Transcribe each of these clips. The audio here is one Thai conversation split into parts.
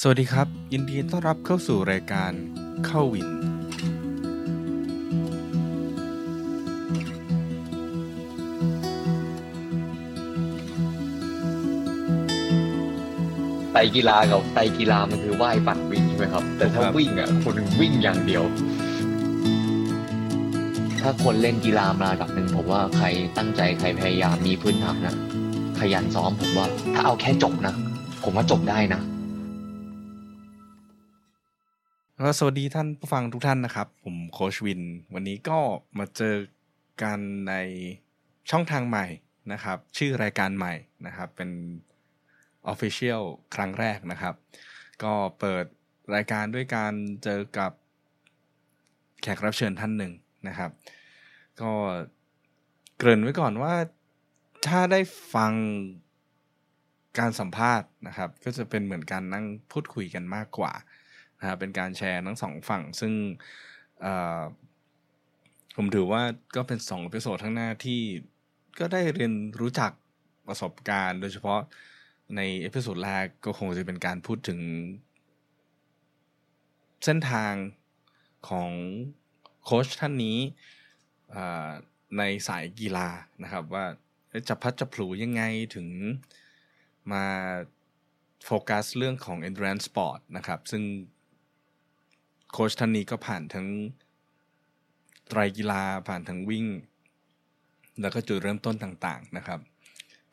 สวัสดีครับ ยินดีต้อนรับเข้าสู่รายการเข้าวิน ไตรกีฬากับไตรกีฬามันคือว่ายปั่นวิ่งใช่ไหมครับ แต่ถ้าครับ วิ่งอะคนวิ่งอย่างเดียว ถ้าคนเล่นกีฬามาระดับหนึ่งผมว่าใครตั้งใจใครพยายามมีพื้นฐานนะขยันซ้อมผมว่า ถ้าเอาแค่จบนะ ผมว่าจบได้นะ แล้วสวัสดีท่านผู้ฟังทุกท่านนะครับ ผมโคชวิน วันนี้ก็มาเจอกันในช่องทางใหม่นะครับ ชื่อรายการใหม่นะครับ เป็น Official ครั้งแรกนะครับ ก็เปิดรายการด้วยการเจอกับแขกรับเชิญท่านหนึ่งนะครับ ก็เกริ่นไว้ก่อนว่าถ้าได้ฟังการสัมภาษณ์นะครับ ก็จะเป็นเหมือนการนั่งพูดคุยกันมากกว่า นะเป็นการแชร์ทั้งสองฝั่ง ซึ่งผมถือว่าก็เป็นสอง episode ข้างหน้าที่ก็ได้เรียนรู้จักประสบการณ์ โดยเฉพาะใน episode แรกก็คงจะเป็นการพูดถึง เส้นทางของโค้ชท่านนี้ในสายกีฬานะครับว่าจะพัดจะผลูยังไงถึงมาโฟกัสเรื่องของ endurance sport นะครับ ซึ่ง โค้ชท่านนี้ก็ผ่านทั้งไตรกีฬาผ่านทั้งวิ่ง แล้วก็จุดเริ่มต้นต่างๆนะครับ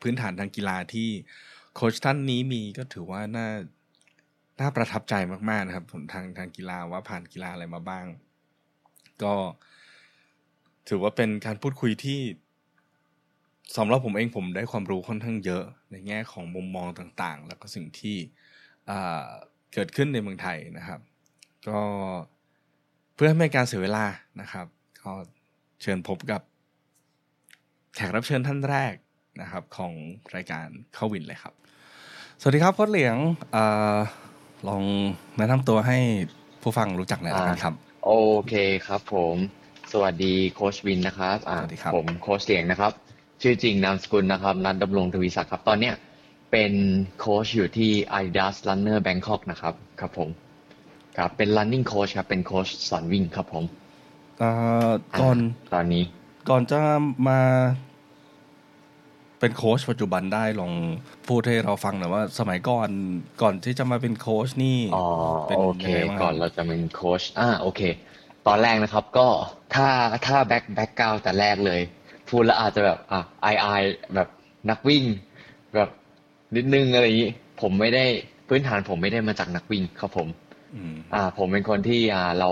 พื้นฐานทางกีฬาที่โค้ชท่านนี้มีก็ถือว่าน่าน่าประทับใจมากๆนะครับผลทางทางกีฬาว่าผ่านกีฬาอะไรมาบ้าง ก็ถือว่าเป็นการพูดคุยที่สำหรับผมเองผมได้ความรู้ค่อนข้างเยอะในแง่ของมุมมองต่างๆ แล้วก็สิ่งที่เกิดขึ้นในเมืองไทยนะครับ ก็เพื่อไม่ให้การเสียเวลานะครับ ก็เชิญพบกับแขกรับเชิญท่านแรกนะครับของรายการเข้าวินเลยครับ สวัสดีครับโค้ชเหลียงอาลองแนะนำตัวให้ผู้ฟังรู้จักหน่อยละกันครับ โอเคครับผม สวัสดีโค้ชวินนะครับอ่าสวัสดีครับผมโค้ชเสียงนะครับ ชื่อจริงนามสกุลนะครับนัทดำรงทวีศักดิ์ครับตอนเนี้ยเป็นโค้ชอยู่ที่ Adidas Runner Bangkok นะครับ ครับผม ครับเป็น running coach ครับ เป็นโค้ชสอนวิ่งครับผมอ่าก่อนตอนนี้ ก่อนจะมา เป็นโค้ชปัจจุบันได้ลองพูดให้เราฟังหน่อยว่า สมัยก่อนก่อนที่จะมาเป็นโค้ชนี่อ๋อเป็นโอเคยังไงบ้างครับก่อนเราจะเป็นโค้ชอ่าโอเค ตอนแรกนะครับ ก็ถ้าถ้าแบ็คแบ็คกราวแต่แรกเลยพูดแล้วอาจจะแบบอะไอไอแบบนักวิ่ง แบบนิดนึงอะไรอย่างนี้ผมไม่ได้พื้นฐานผมไม่ได้มาจากนักวิ่งครับผม อ่า ผมเป็นคนที่อ่าเรา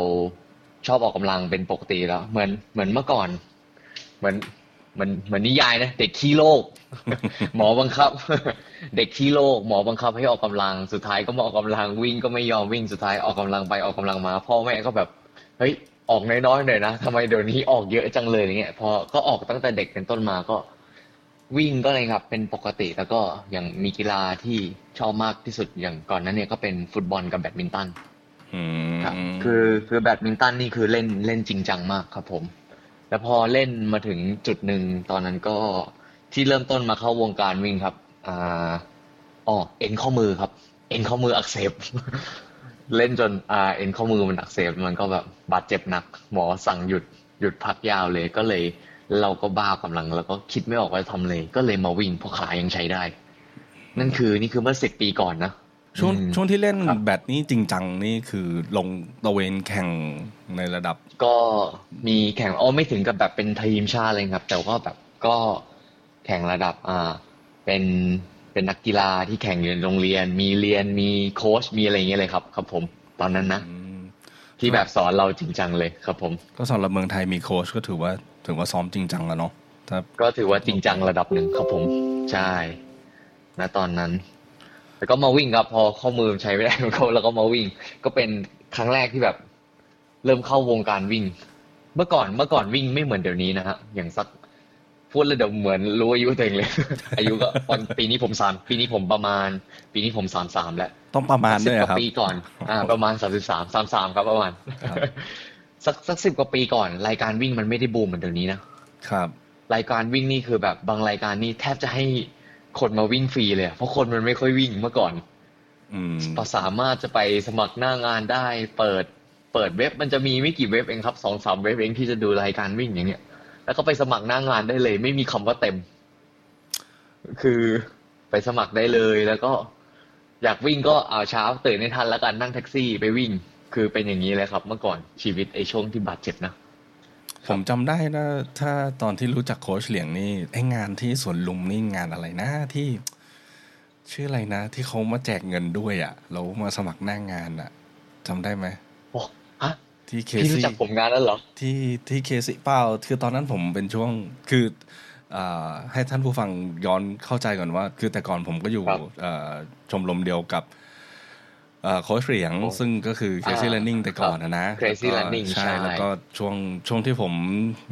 ชอบออกกำลังเป็นปกติแล้ว เหมือนเหมือนเมื่อก่อน เหมือนเหมือนเหมือนนิยายนะเด็กขี้โลกหมอบังคับ เด็กขี้โลกหมอบังคับให้ออกกำลังสุดท้ายก็มาออกกำลังวิ่งก็ไม่ยอมวิ่งสุดท้ายออกกำลังไปออกกำลังมา พ่อแม่ก็แบบเฮ้ยออกน้อยๆหน่อยนะทำไมเดี๋ยวนี้ออกเยอะจังเลยอย่างเงี้ยพอก็ออกตั้งแต่เด็กเป็นต้นมาก็วิ่งก็เลยครับ เป็นปกติแล้วก็อย่างมีกีฬาที่ชอบมากที่สุดอย่างก่อนนั้นเนี่ยก็เป็นฟุตบอลกับแบดมินตัน ครับคือคือแบดมินตันนี่คือเล่นเล่นจริงจังมากครับผม แล้วพอเล่นมาถึงจุดหนึ่งตอนนั้นก็ที่เริ่มต้นมาเข้าวงการวิ่งครับอ่าอ๋อเอ็นข้อมือครับ เอ็นข้อมืออักเสบเล่นจนอ่าเอ็นข้อมือมันอักเสบมันก็แบบบาดเจ็บหนัก หมอสั่งหยุดหยุดพักยาวเลยก็เลย เราก็บ้ากำลัง แล้วก็คิดไม่ออกว่าจะทำเลย ก็เลยมาวิ่งเพราะขายังใช้ได้ นั่นคือนี่คือเมื่อสิบปีก่อนนะ ช่วงอืมช่วงที่เล่นครับแบดนี่จริงจังนี่คือลงตะเวนแข่งในระดับ ก็มีแข่งอ๋อไม่ถึงกับแบบเป็นทีมชาติเลยครับ แต่ว่าแบบก็แข่งระดับอ่าเป็นเป็นนักกีฬาที่แข่งอยู่ในโรงเรียน มีเรียนมีโค้ชมีอะไรอย่างเงี้ยเลยครับ ครับผมตอนนั้นนะอืมที่แบบสอนเราจริงจังเลยครับผม ก็สำหรับเมืองไทยมีโค้ชก็ถือว่าถือว่าซ้อมจริงจังแล้วเนาะถ้าก็ถือว่าจริงจังระดับหนึ่งครับผมใช่ณตอนนั้น แล้วก็มาวิ่งครับ พอข้อมือใช้ไม่ได้ก็แล้วก็มาวิ่ง ก็เป็นครั้งแรกที่แบบ เริ่มเข้าวงการวิ่ง เมื่อก่อนเมื่อก่อนวิ่งไม่เหมือนเดี๋ยวนี้นะฮะอย่างสักพูดแล้วเดี๋ยวเหมือนรู้อายุตัวเองเลย อายุก็ตอนปีนี้ผมสามปีนี้ผมประมาณ ปีนี้ผมสามสามแล้วต้องประมาณสิด้วยกเหรอว่าครับปีก่อน อ่า ประมาณสามสิบสามสามสามครับประมาณครับสักสักสิบกว่าปีก่อน รายการวิ่งมันไม่ได้บูมเหมือนเดี๋ยวนี้นะครับ รายการวิ่งนี่คือแบบบางรายการนี่แทบจะให้ คนมาวิ่งฟรีเลยอะเพราะคนมันไม่ค่อยวิ่งเมื่อก่อนอืมก็สามารถจะไปสมัครหน้างานได้ เปิด เปิดเว็บมันจะมีไม่กี่เว็บเองครับสองสามเว็บเองที่จะดูรายการวิ่งอย่างเนี้ยแล้วก็ไปสมัครหน้างานได้เลย ไม่มีคำว่าเต็ม คือไปสมัครได้เลยแล้วก็ อยากวิ่งก็เอาเช้าตื่นให้ทันแล้วกันนั่งแท็กซี่ไปวิ่ง คือเป็นอย่างนี้เลยครับ เมื่อก่อนชีวิตไอช่วงที่บาดเจ็บนะ ผมจำได้นะถ้าตอนที่รู้จักโค้ชเหลียงนี่ไองานที่สวนลุมนี่งานอะไรนะที่ ชื่ออะไรนะ ที่เขามาแจกเงินด้วยอะ่ะเรามาสมัครหน้างานอะ่ะจำได้ไหมโอ้ฮะที่เคพี่รู้ซี่จักผมงานแล้วเหรอที่ที่เคซี่เปล่าคือตอนนั้นผมเป็นช่วงคืออ่าให้ท่านผู้ฟังย้อนเข้าใจก่อนว่า คือแต่ก่อนผมก็อยู่ครับเอ่อชมรมเดียวกับเอ่อ โค้ชเหลียงโอ้ซึ่งก็คือ Crazy อ่า Running แต่ก่อนนะนะ Crazy แล้วก็ Running ใช่ใช่ แล้วก็ช่วงช่วงที่ผม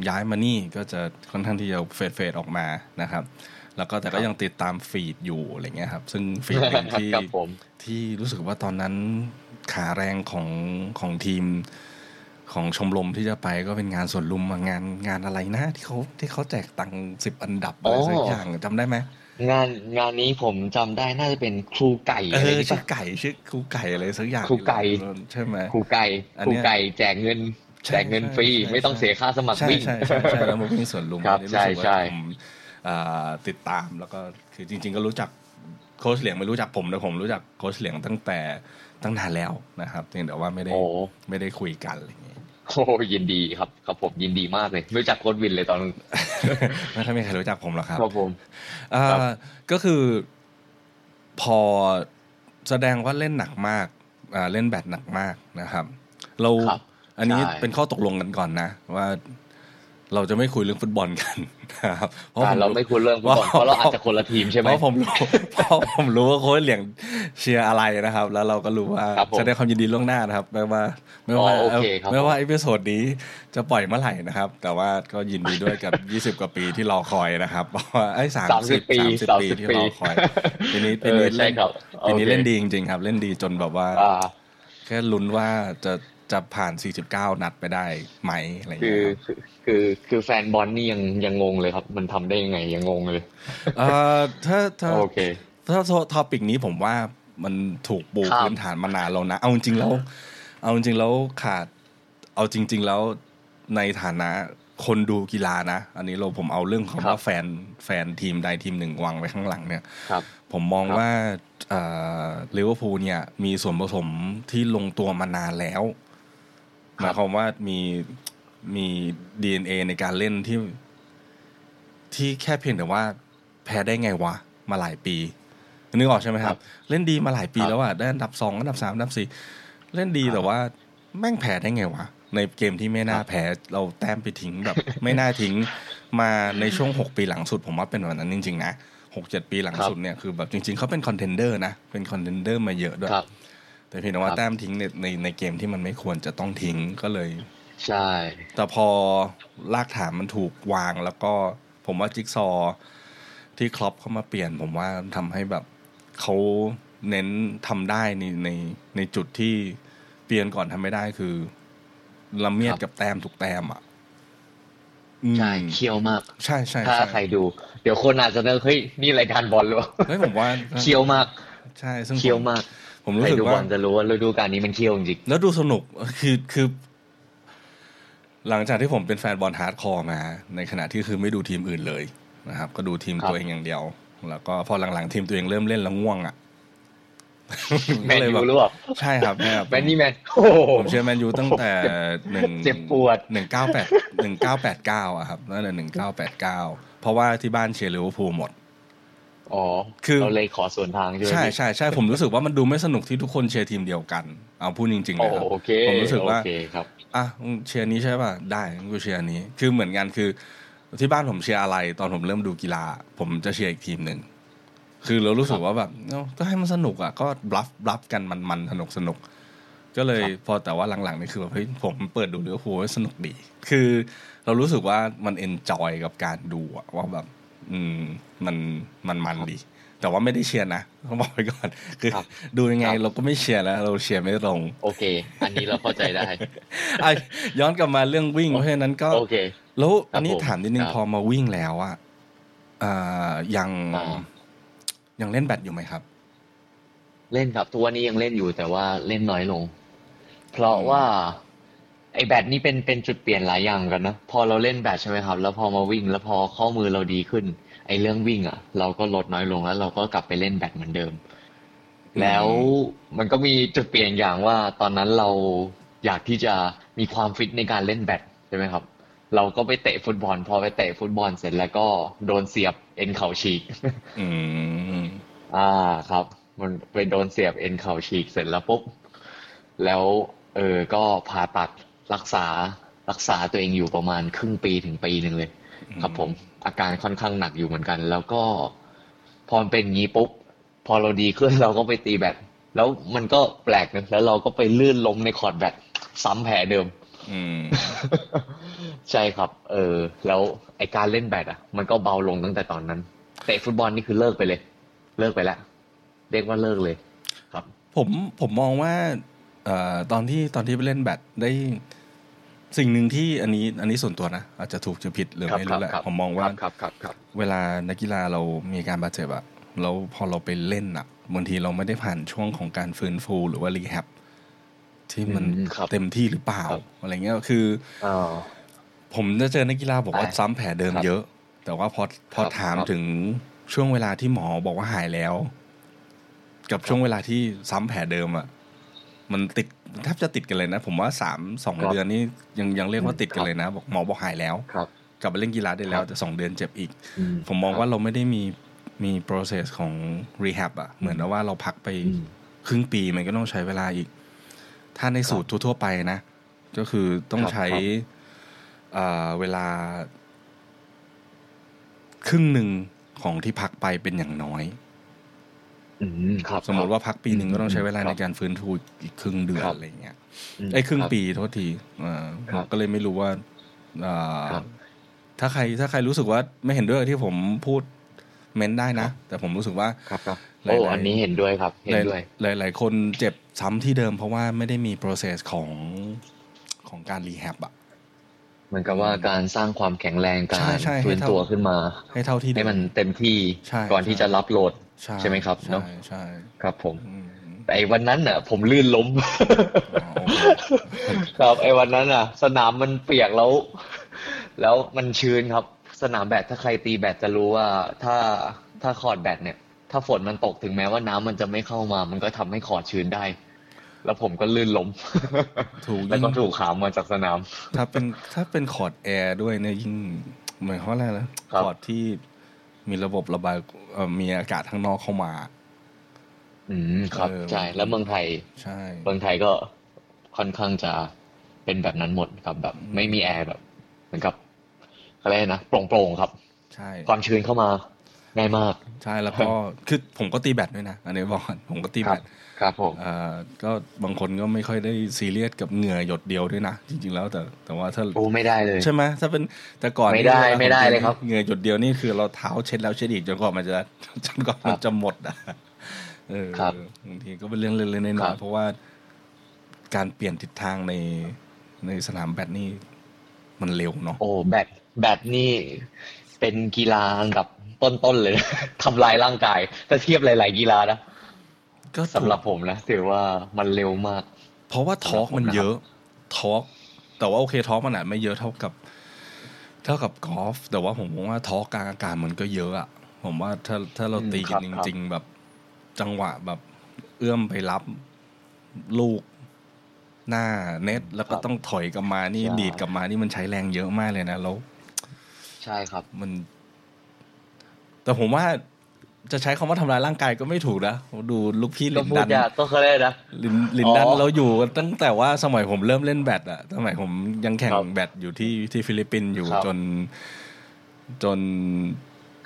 ย้ายมานี่ก็จะค่อนข้างที่จะเฟดเฟดออกมานะครับ แล้วก็แต่ก็ยังติดตามฟีดอยู่อะไรเงี้ยครับ ซึ่งฟีดหนึ่งที่ครับผมที่รู้สึกว่าตอนนั้นขาแรงของของทีมของชมรมที่จะไปก็เป็นงานส่วนลุมอะงานงานอะไรนะ ที่เขาที่เขาแจกตังสิบอันดับอะไรอ๋อสักอย่างจำได้ไหม งานงานนี้ผมจำได้น่าจะเป็นครูไก่เออะไรอนี่ชื่อปะไก่ชื่อครูไก่อะไรสักอย่างครูไก่ใช่ไหมครูไก่อันครูเนี้ยไก่แจกเงินใช่แจกเงินฟรีใช่ใช่ไม่ต้องเสียค่าสมัครใช่วิ่งใช่ใช่ใช่แล้วมาวิ่งสวนลุมครับอันนี้รู้สึกใช่ว่าใช่ผมอ่าติดตามแล้วก็คือจริง ๆ ก็รู้จักโค้ชเหลียงไม่รู้จักผมแต่ผมรู้จักโค้ชเหลียงตั้งแต่ตั้งนานแล้วนะครับเพียงแต่ว่าไม่ได้โอ้ไม่ได้คุยกันอะไรอย่างเงี้ย โหยินดีครับครับผมยินดีมากเลยไม่รู้จักโค้ดวินเลยตอนนั้นไม่ค่อยมีใครรู้จักผมหรอกครับครับผมอ่าครับก็คือ พอแสดงว่าเล่นหนักมากอ่าเล่นแบดหนักมากนะครับ เราครับอันนี้ใช่เป็นข้อตกลงกันก่อนนะ ว่า เราจะไม่คุยเรื่องฟุตบอลกันนะครับเพราะอ่าผมเราไม่ควรเรื่องฟุตบอลเพราะเราอาจจะคนละทีมใช่ไหมเพราะผมรู้เพราะผมรู้ว่าโค้ชเหลียงเชียร์อะไรนะครับ แล้วเราก็รู้ว่าครับผมแสดงความยินดีล่วงหน้านะครับ ไม่ว่าไม่ว่าอ๋อโอเคครับไม่ว่า episode นี้จะปล่อยเมื่อไหร่นะครับ แต่ว่าก็ยินดีด้วยกับ 20 กว่าปีที่รอคอยนะครับเพราะว่าไอ้สามสามสิสิบบปีสามสิบสามปีสิบที่ปีรอคอยปีนี้ปีเออนี้ใช่เล่นครับปีนี้โอเคเล่นดีจริงๆครับ เล่นดีจนแบบว่าอ่าแค่ลุ้นว่าจะ จะผ่าน 49 นัดไปได้ไหมอะไรอย่างคืเงี้อยครับคือคือคือแฟนบอลนี่ยังยังงงเลยครับ มันทำได้ยังไงยังงงเลยเอ่อถ้าถ้าโอเคถ้า topic นี้ผมว่ามันถูกปูครับพื้นฐานมานานแล้วนะ เอาจริงๆแล้ว เอาจริงๆแล้วขาด เอาจริง ๆแล้วในฐานะคนดูกีฬานะ อันนี้เราผมเอาเรื่องของว่าแฟนแฟนทีมใดทีมหนึ่งวางไว้ข้างหลังเนี่ยครับผมมองครับว่าลิเวอร์พูลเนี่ยมีส่วนผสมที่ลงตัวมานานแล้ว หมายความว่ามีมี DNA ในการเล่นที่ที่แค่เพียงแต่ว่าแพ้ได้ไงวะ มาหลายปีนึกออกใช่ไหมครับ เล่นดีมาหลายปีครับแล้วอะได้อันดับสองอันดับสามอันดับสี่เล่นดีครับแต่ว่าแม่งแพ้ได้ไงวะในเกมที่ไม่น่าครับแพ้เราแต้มไปทิ้งแบบ ไม่น่าทิ้งมาในช่วงหกปีหลังสุด ผมว่าเป็นแบบนั้นจริง ๆ นะหกเจ็ดปีหลังสุดเนี่ยคือแบบจริง ๆเขาเป็น contender นะเป็น contender มาเยอะด้วยครับ แต่เพียงแต่ว่าครับแต้มทิ้งในในในเกมที่มันไม่ควรจะต้องทิ้งก็เลย ใช่ แต่พอลากฐานมันถูกวางแล้วก็ผมว่าจิ๊กซอว์ที่ครอปเข้ามาเปลี่ยน ผมว่าทำให้แบบเขาเน้นทำได้ในในในจุดที่เปลี่ยนก่อนทำไม่ได้คือละเมียดกับแต้มทุกแต้มอะอืมใช่เคี่ยวมาก ใช่ใช่ถ้าใช่ใครดู เดี๋ยวคนอาจจะนึกเฮ้ยนี่รายการบอลหรือเปล่าเฮ้ยผมว่าเคี่ยวมาก ใช่ซึ่งผเคี่ยวมาก ผมใครู้รสึกดูบว่าอลจะรู้ว่าฤดูกาลนี้มันเคี่ยวจริงแล้วดูสนุกคือคือ หลังจากที่ผมเป็นแฟนบอล hardcore มา ในขณะที่คือไม่ดูทีมอื่นเลยนะครับ ก็ดูทีมครับตัวเองอย่างเดียว แล้วก็พอหลังๆทีมตัวเองเริ่มเล่นแล้วง่วงอะแมก็นเลยยูแบบรู้เปล่าใช่ครับเนี่ยแมนนี่แมนโอ้โหผมเชียร์แมนยูตั้งแต่หนึ่งเจ็บปวดหนึ่งเก้าแปดหนึ่งเก้าแปดเก้าอะครับนั่นแหละหนึ่งเก้าแปดเก้าเพราะว่าที่บ้านเชียร์ลิเวอร์พูลหมด อ๋อคือเราเลยขอสวนทางใช่ไหมใช่พี่ใช่ใช่ผมรู้สึกว่ามันดูไม่สนุกที่ทุกคนเชียร์ทีมเดียวกัน เอาพูดจริงๆโอ้เลยครับโอเคผมรู้สึกว่าโอเคครับอะมึงเชียร์นี้ใช่ป่ะได้งั้นกูเชียร์อันนี้ คือเหมือนกันคือ ที่บ้านผมเชียร์อะไรตอนผมเริ่มดูกีฬา ผมจะเชียร์อีกทีมหนึ่งคือเรารู้สึกว่าแบบเอ้าก็ให้มันสนุกอะก็ bluff bluff กันมันมันสนุกสนุกก็เลยครับพอแต่ว่าหลังๆนี่คือแบบเฮ้ยผมเปิดดูลิเวอร์พูลสนุกดี คือเรารู้สึกว่ามัน enjoy กับการดูอะว่าแบบ อืม มันมันมันดี แต่ว่าไม่ได้เชียร์นะต้องบอกไปก่อน คือครับดูยังไงครับเราก็ไม่เชียร์แล้ว เราเชียร์ไม่ตรงโอเค อันนี้เราเข้าใจได้อะย้อนกลับมาเรื่องวิ่งเพราะฉะนั้นก็โอเคแล้วครับอันนี้ผมถามนิดนึงครับพอมาวิ่งแล้วอะอ่ายังอ่ายังเล่นแบดอยู่ไหมครับ เล่นครับ ทุกวันนี้ยังเล่นอยู่แต่ว่าเล่นน้อยลง เพราะว่า ไอ้แบดนี่เป็นเป็นจุดเปลี่ยนหลายอย่างกันนะพอเราเล่นแบดใช่ไหมครับ แล้วพอมาวิ่ง แล้วพอข้อมือเราดีขึ้น ไอ้เรื่องวิ่งอะ เราก็ลดน้อยลงแล้วเราก็กลับไปเล่นแบดเหมือนเดิม แล้วมันก็มีจุดเปลี่ยนอย่างว่า ตอนนั้นเราอยากที่จะมีความฟิตในการเล่นแบดใช่ไหมครับ เราก็ไปเตะฟุตบอล พอไปเตะฟุตบอลเสร็จแล้วก็โดนเสียบเอ็นเข่าฉีกอืมอ่าครับ มันไปโดนเสียบเอ็นเข่าฉีกเสร็จแล้วปุ๊บแล้วเออก็ผ่าตัด รักษารักษาตัวเองอยู่ประมาณครึ่งปีถึงปีหนึ่งเลย ครับ ผม อาการค่อนข้างหนักอยู่เหมือนกัน แล้วก็พอมันเป็นงี้ปุ๊บพอเราดีขึ้นเราก็ไปตีแบดแล้วมันก็แปลกนะแล้วเราก็ไปลื่นล้มในคอร์ดแบดซ้ำแผลเดิม อืมใช่ครับ เออ แล้วไอการเล่นแบดอะ มันก็เบาลงตั้งแต่ตอนนั้นเตะฟุตบอลนี่คือเลิกไปเลย เลิกไปแล้วเรียกว่าเลิกเลย ครับ ผมผมมองว่าเอ่อ ตอนที่ตอนที่ไปเล่นแบดได้สิ่งหนึ่งที่อันนี้อันนี้ส่วนตัวนะ อาจจะถูกจะผิดหรือไม่รู้แหละครับผมมองว่าครับครับครับเวลานักกีฬาเรามีอาการบาดเจ็บอะแล้วพอเราไปเล่นอะบางทีเราไม่ได้ผ่านช่วงของการฟื้นฟูหรือว่ารีแฮบที่มันอืมครับเต็มที่หรือเปล่าครับอะไรเงี้ยคืออ่าผมจะเจอนักกีฬาบอกว่าอ่าซ้ำแผลเดิมครับเยอะ แต่ว่าพอพอครับถามครับถึงช่วงเวลาที่หมอบอกว่าหายแล้ว กับช่วงเวลาที่ซ้ำแผลเดิมอะ มันติดแทบจะติดกันเลยนะ ผมว่าสามสองครับเดือนนี่ยังยังเรียกว่าติดกันครับเลยนะ บอกหมอบอกหายแล้วครับกลับไปเล่นกีฬาได้แล้วครับแต่สองเดือนเจ็บอีกอืผมมองครับว่าเราไม่ได้มีมี process ของ rehab อะเหมือนกับว่าเราพักไปอืมครึ่งปีมันก็ต้องใช้เวลาอีก ถ้าในสูตรทั่ว ๆ ไปนะ ก็คือต้องครับใช้ครับเอ่อเวลา ครึ่งหนึ่งของที่พักไปเป็นอย่างน้อยอืมครับ สมมติว่าพักปีหนึ่งก็ต้องใช้เวลาครับในการฟื้นฟูอีกครึ่งเดือนครับอะไรเงี้ยมไอ้ยครึ่งรับปีโทษทีเอ่อครับก็เลยไม่รู้ว่าเอ่อครับถ้าใครถ้าใครรู้สึกว่าไม่เห็นด้วยกับที่ผมพูดเม้นได้นะ แต่ผมรู้สึกว่าครับครับหลายๆโอ้อันนี้เห็นด้วยครับเห็นด้วยหลายหลายๆคนเจ็บซ้ำที่เดิมเพราะว่าไม่ได้มี process ของของการ rehab อะเหมือนกับว่าการสร้างความแข็งแรงกาใช่รใช่ฟื้นให้เท่าตัวขึ้นมา ให้เท่าที่ให้เดิมันเต็มที่ใช่ก่อนที่จะรับ load ใช่ใช่ไหมครับเนอะใช่ใช่ครับผมอืมแต่ไอ้วันนั้นน่ะ ผมลื่นล้มอ๋อโอเคครับไอ้วันนั้นอะ สนามมันเปียกแล้ว แล้วมันชื้นครับ สนามแบดถ้าใครตีแบดจะรู้ว่าถ้าถ้าคอร์ดแบดเนี่ย ถ้าฝนมันตกถึงแม้ว่าน้ำมันจะไม่เข้ามา มันก็ทำให้คอร์ดชื้นได้ แล้วผมก็ลื่นล้ม ถูกแล้วยิ่งก็ถูกขามมาจากสนาม ถ้าเป็นถ้าเป็นคอร์ดแอร์ด้วยเนี่ยยิ่งเหมือนเขาอะไรนะครับคอร์ดที่ มีระบบระบายเอ่อมีอากาศข้างนอกเข้ามา อืมครับเออใช่แล้วเมืองไทย ใช่ เมืองไทยก็ค่อนข้างจะเป็นแบบนั้นหมดครับแบบ ไม่มีแอร์แบบ เหมือนกับอะไรนะโปร่งๆครับ ใช่ ความชื้นเข้ามาง่ายมาก ใช่แล้วก็คือผมก็ตีแบดด้วยนะอันนี้บอกก่อนผมก็ตีแบด ครับผมเอ่อก็บางคนก็ไม่ค่อยได้ซีเรียสกับเหงื่อหยดเดียวด้วยนะ จริง ๆ แล้วแต่แต่ว่าถ้าโอ้ไม่ได้เลยใช่ไหมถ้าเป็นแต่ก่อนไม่ได้นี่วาไม่ได้ผเลยครับเหงื่อหยดเดียวนี่คือเราเท้าเช็ดแล้วเช็ดอีกจนกว่ามันจะจนกว่ามันจะหมดอะเออครับบางทีก็เป็นเรื่องเล็กๆน้ครัอยบๆเพราะว่าการเปลี่ยนทิศทางในในสนามแบดนี่มันเร็วเนาะโอ้แบดแบดนี่เป็นกีฬาอันดับต้นๆเลยทำลายร่างกาย ถ้าเทียบหลาย ๆ กีฬานะ ก็สำหรับผมนะถือว่ามันเร็วมาก เพราะว่าทอล์กมันเยอะทอล์กแต่ว่าโอเคทอล์กมันอาจไม่เยอะเท่ากับ เท่ากับกอล์ฟแต่ว่าผมมองว่าทอล์กกลางอากาศมันก็เยอะอะผมว่าถ้าถ้าเราอืมตีคกัรันบจริง ๆ แบบจังหวะแบบเอื้อมไปรับลูกหน้าเน็ตแล้วก็ต้องถอยกลับมานี่ดีดกลับมานี่มันใช้แรงเยอะมากเลยนะแล้ว ใช่ครับมัน แต่ผมว่า จะใช้คำว่าทำลายร่างกายก็ไม่ถูกนะดูลูกพี่ก็ลินพูดดันยากก็เขาเรียกนะลินลินดันอ๋อเราอยู่กันตั้งแต่ว่าสมัยผมเริ่มเล่นแบดอะสมัยผมยังแข่งครับแบดอยู่ที่ที่ฟิลิปปินส์อยู่ครับจนจน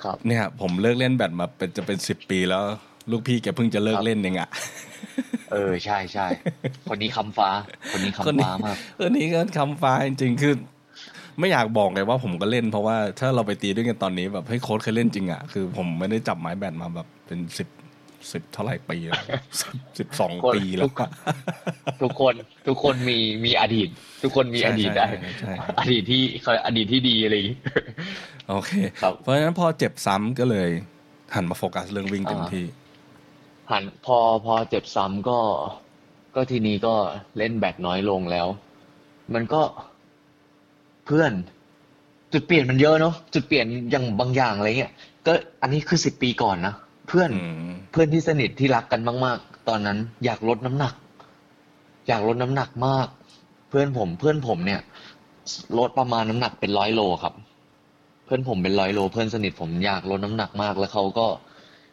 ครับเนี่ยผมเลิกเล่นแบดมาเป็นจะเป็นสิบปีแล้ว ลูกพี่แกเพิ่งจะเลิกครับเล่นเองอะเออใช่ใช่คนนี้คำฟ้า คนนี้คนคำนี้ฟ้ามากคนนี้ก็คำฟ้าจริงๆคือ ไม่อยากบอกเลยว่าผมก็เล่นเพราะว่าถ้าเราไปตีด้วยกันตอนนี้แบบให้ยโค้ชเคยเล่นจริงอะคือผมไม่ได้จับไม้แบดมาแบบเป็นสิบสิบเท่าไหร่ปีแล้วสิบสิบสองคนปีแล้วทุกคนทุกคนมีมีอดีต ทุกคนมีใช่อดีตใช่ได้ใช่ใช่อดีตที่เขาอดีตที่ดีอะไรอย่างงี้โอเคครับเพราะฉะนั้นพอเจ็บซ้ำก็เลย หันมาโฟกัสเรื่องวิ่งเต็มอ่าที่คหันพอพอเจ็บซ้ำก็ ก็ทีนี้ก็เล่นแบดน้อยลงแล้ว มันก็เพื่อน จุดเปลี่ยนมันเยอะเนาะจุดเปลี่ยนอย่างบางอย่างอะไรเงี้ยก็อันนี้คือสิบปีก่อนนะเพื่อนอืมเพื่อนที่สนิทที่รักกันมาก ๆ ตอนนั้น อยากลดน้ำหนัก อยากลดน้ำหนักมาก เพื่อนผมเพื่อนผมเนี่ยลดประมาณน้ำหนักเป็นร้อยโลครับ เพื่อนผมเป็นร้อยโล เพื่อนสนิทผมอยากลดน้ำหนักมากแล้วเขาก็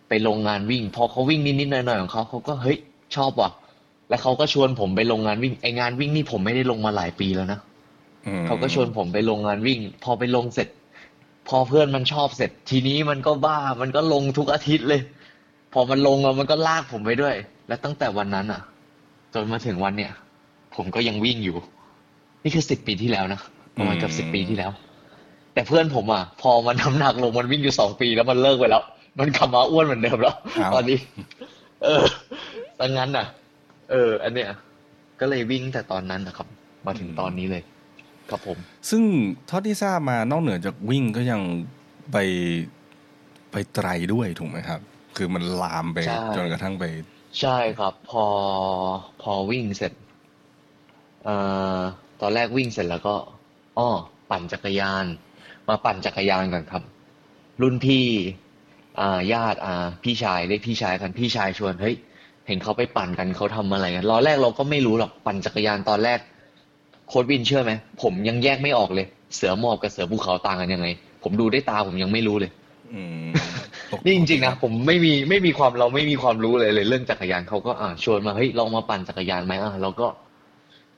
ไปลงงานวิ่ง พอเขาวิ่งนิดๆหน่อยๆของเขาเขาก็เฮ้ยชอบว่ะ แล้วเขาก็ชวนผมไปลงงานวิ่งไองานวิ่งนี่ผมไม่ได้ลงมาหลายปีแล้วนะอืม เขาก็ชวนผมไปลงงานวิ่ง พอไปลงเสร็จ พอเพื่อนมันชอบเสร็จ ทีนี้มันก็บ้ามันก็ลงทุกอาทิตย์เลย พอมันลงอะมันก็ลากผมไปด้วย และตั้งแต่วันนั้นอะ จนมาถึงวันเนี้ยผมก็ยังวิ่งอยู่ นี่คือสิบปีที่แล้วนะประมาณเกับสิบปีที่แล้ว แต่เพื่อนผมอะ พอมันน้ำหนักลงมันวิ่งอยู่สองปีแล้วมันเลิกไปแล้ว มันกลับมาอ้วนเหมือนเดิมแล้วตอนนี้ เออดังนั้นอะ เออ อันเนี้ยก็เลยวิ่งแต่ตอนนั้นนะครับ มาถึงตอนนี้เลย ครับผม ซึ่งเท่าที่ทราบมานอกเหนือจากวิ่งก็ยังไปไปไตรด้วยถูกไหมครับ คือมันลามไปใช่จนกระทั่งไป ใช่ครับ พอพอวิ่งเสร็จเอ่อตอนแรกวิ่งเสร็จแล้วก็อ้อปั่นจักรยาน มาปั่นจักรยานกันครับ รุ่นพี่อ่าญาติอ่าพี่ชายเรียกพี่ชายกันพี่ชายชวนเฮ้ยเห็นเขาไปปั่นกันเขาทำอะไรกันตอนแรกเราก็ไม่รู้หรอกปั่นจักรยานตอนแรก โค้ดวินเชื่อไหมผมยังแยกไม่ออกเลย เสือหมอบกับเสือภูเขาต่างกันยังไง ผมดูด้วยตาผมยังไม่รู้เลยอืมตกนี่จริงๆนะผมไม่มีไม่มีความเราไม่มีความรู้เลยเลย เรื่องจักรยานเขาก็อ่าชวนมาเฮ้ยลองมาปั่นจักรยานไหมอะเราก็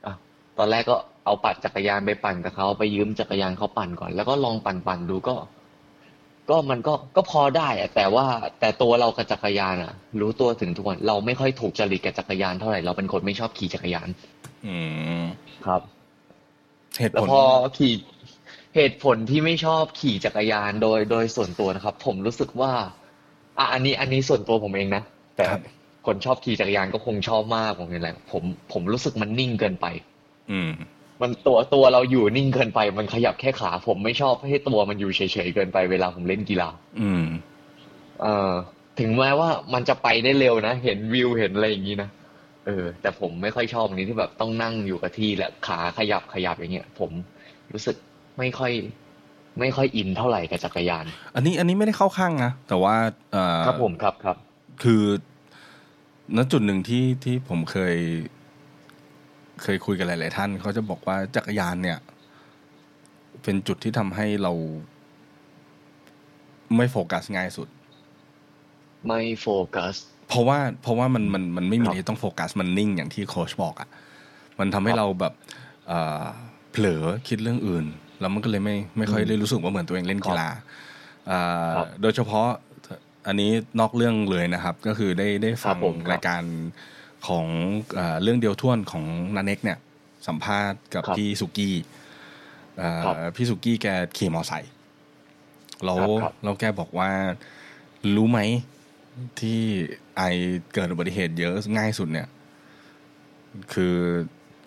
อะตอนแรกก็เอาปั่นจักรยานไปปั่นกับเขาไปยืมจักรยานเขาปั่นก่อน แล้วก็ลองปั่นปั่นดูก็ ก็มันก็ก็พอได้อะแต่ว่าแต่ตัวเรากับจักรยานอะ รู้ตัวถึงทุกวันเราไม่ค่อยถูกจริตกับจักรยานเท่าไหร่เราเป็นคนไม่ชอบขี่จักรยาน อืมครับ เหตุแล้ผวลพอขี่เหตุผลที่ไม่ชอบขี่จักรยานโดยโดยส่วนตัวนะครับ ผมรู้สึกว่าอะอันนี้อันนี้ส่วนตัวผมเองนะแต่ครับคนชอบขี่จักรยานก็คงชอบมากผมเป็นไรผมผมรู้สึกมันนิ่งเกินไป อืม มันตัวตัวเราอยู่นิ่งเกินไป มันขยับแค่ขา ผมไม่ชอบให้ตัวมันอยู่เฉยๆเกินไปเวลาผมเล่นกีฬา อืม เอ่อถึงแม้ว่ามันจะไปได้เร็วนะ เห็นวิวเห็นอะไรอย่างนี้นะ เออ แต่ผมไม่ค่อยชอบอันนี้ที่แบบต้องนั่งอยู่กับที่และขาขยับขยับอย่างเงี้ยผมรู้สึกไม่ค่อย ไม่ค่อยอินเท่าไหร่กับจักรยาน อันนี้อันนี้ไม่ได้เข้าข้างนะแต่ว่าเอ่อครับผมครับครับ คือณจุดหนึ่งที่ที่ผมเคย เคยคุยกับหลาย ๆ ท่านเขาจะบอกว่าจักรยานเนี่ย เป็นจุดที่ทำให้เรา ไม่โฟกัสง่ายสุด ไม่โฟกัส เพราะว่าเพราะว่ามันมันมันไม่มีครับอะไรที่ต้องโฟกัสมันนิ่งอย่างที่โค้ชบอกอะ่ะมันทำให้ครับเราแบบเอ่อเผลอคิดเรื่องอื่น แล้วมันก็เลยไม่ไม่ค่อยได้รู้สึกว่าเหมือนตัวเองเล่นกีฬาอ่าครับโดยเฉพาะอันนี้นอกเรื่องเลยนะครับ ก็คือได้ได้ฟัครังบผมครับรายการของเอ่อเรื่องเดียวท่วนของนาเน็กเนี่ย สัมภาษณ์กับครับพี่สุกี้เอ่อครับพี่สุกี้แกขี่มอไซค์แล้วครับครับแล้วแกบอกว่ารู้ไหม ที่ไอเกิดอุบัติเหตุเยอะง่ายสุดเนี่ย คือ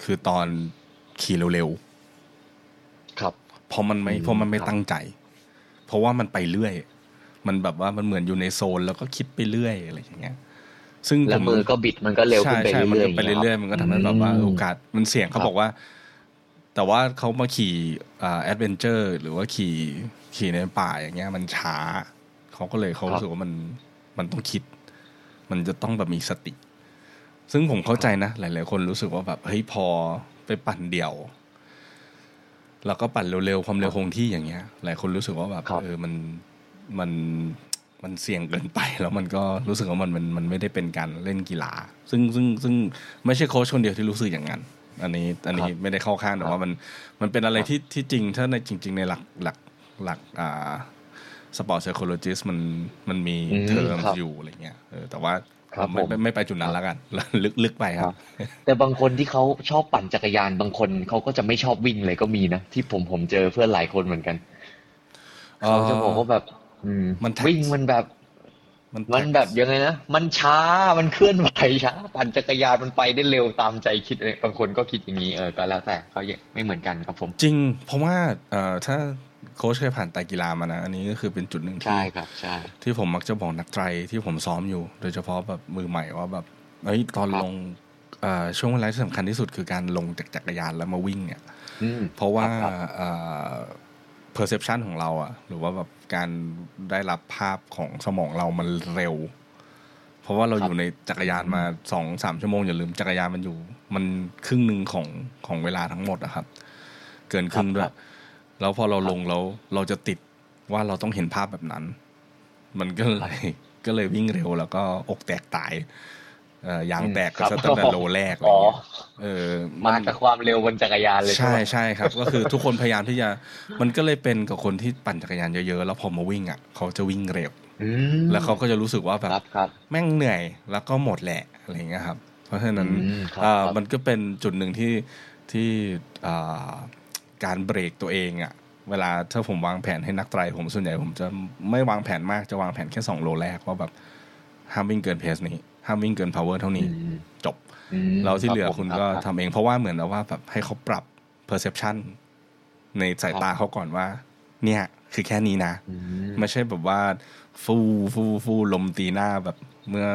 คือตอนขี่เร็วครับๆเพราะมันไม่อืมเพราะมันไม่ครับตั้งใจ เพราะว่ามันไปเรื่อย มันแบบว่ามันเหมือนอยู่ในโซน แล้วก็คิดไปเรื่อยอะไรอย่างเงี้ย ซึ่งแล้วผมมือก็บิดมันก็เร็วขึ้นไปใช่เรื่ใช่อยๆมันก็ไปเรื่อยๆมันก็ทำให้แบบว่าอืมโอกาสมันเสี่ยงเขาครับบอกว่า แต่ว่าเขามาขี่อ่า adventure หรือว่าขี่ขี่ในป่าอย่างเงี้ย มันช้าเขาก็เลยเขารู้สึกว่ามัน มันต้องคิด มันจะต้องแบบมีสติ ซึ่งผมเข้าใจนะ หลาย ๆ คนรู้สึกว่าแบบเฮ้ยพอไปปั่นเดี่ยว แล้วก็ปั่นเร็ว ๆ ความเร็วคงที่อย่างเงี้ย หลายคนรู้สึกว่าแบบครับเออมันมันมันเสี่ยงเกินไป แล้วมันก็รู้สึกว่ามันมันมันไม่ได้เป็นการเล่นกีฬา ซึ่งซึ่งซึ่งไม่ใช่โค้ชคนเดียวที่รู้สึกอย่างนั้นอันนี้อันนี้ไม่ได้เข้าข้างแต่ว่ามันมันเป็นอะไรที่ที่จริงถ้าในจริง ๆ ในหลักหลักหลักอ่า sport psychology มันมันมีอืมเทอมครับอยู่อะไรเงี้ยเออแต่ว่าครับไม่ผมไม่ไม่ไปจุดนั้นแล้วกันลึกลึกไปครับ แต่บางคนที่เขาชอบปั่นจักรยานบางคนเขาก็จะไม่ชอบวิ่งเลยก็มีนะ ที่ผมผมเจอเพื่อนหลายคนเหมือนกันเขาจะบอกว่าแบบอืมมันแท็กวิ่งมันแบบมันมันแบบยังไงนะมันช้ามันเคลื่อนไหวช้าปั่นจักรยานมันไปได้เร็วตามใจคิดเลยบางคนก็คิดอย่างนี้เออก็แล้วแต่เขาไม่เหมือนกันครับผม จริง เพราะว่าเอ่อถ้า โค้ชเคยผ่านไตรกีฬามานะ อันนี้ก็คือเป็นจุดหนึ่งที่ใช่ครับใช่ที่ผมมักจะบอกนักไตรที่ผมซ้อมอยู่ โดยเฉพาะแบบมือใหม่ว่าแบบเอ้ยตอนครับลงเอ่อช่วงเวลาที่สำคัญที่สุดคือการลงจากจักรยานแล้วมาวิ่งเนี่ยอืมเพราะว่าครับเอ่อ perception ของเราอะหรือว่าแบบการได้รับภาพของสมองเรามันเร็ว เพราะว่าเราครับอยู่ในจักรยานมาสองสามชั่วโมงอย่าลืมจักรยานมันอยู่ มันครึ่งหนึ่งของของเวลาทั้งหมดอะครับ เกินครึ่งด้วย แล้วพอเราลงแล้วเราจะติดว่าเราต้องเห็นภาพแบบนั้น มันก็เลยก็เลยวิ่งเร็วแล้วก็อกแตกตายเอ่อยางแตกครับก็ตั้งแต่โลแรกอะไรอ๋อเงี้ยเออมากับความเร็วบนจักรยานเลย ใช่ไหมใช่ครับ ก็คือทุกคนพยายามที่จะ มันก็เลยเป็นกับคนที่ปั่นจักรยานเยอะๆ แล้วพอมาวิ่งอะ เขาจะวิ่งเร็วอืมแล้วเขาก็จะรู้สึกว่าแบครับบครับแม่งเหนื่อยแล้วก็หมดแหละอะไรเงี้ยครับ เพราะฉะนั้นอืมครับเอ่อครับมันก็เป็นจุดหนึ่งที่ที่เอ่อ การเบรกตัวเองอะเวลาถ้าผมวางแผนให้นักไตรผมส่วนใหญ่ ผมจะไม่วางแผนมากจะวางแผนแค่สองโลแรกว่าแบบห้ามวิ่งเกินเพสนี้ห้ามวิ่งเกิน power เท่านี้อืมจบอืมแล้วที่เหลือรับผมคุณก็รับทำเองเพราะว่าเหมือนกับว่าแบบให้เขาปรับ perception ในสายตาเขาก่อนว่า เนี่ย คือแค่นี้นะอืมไม่ใช่แบบว่า ฟูฟูฟูลมตีหน้าแบบ เมื่อ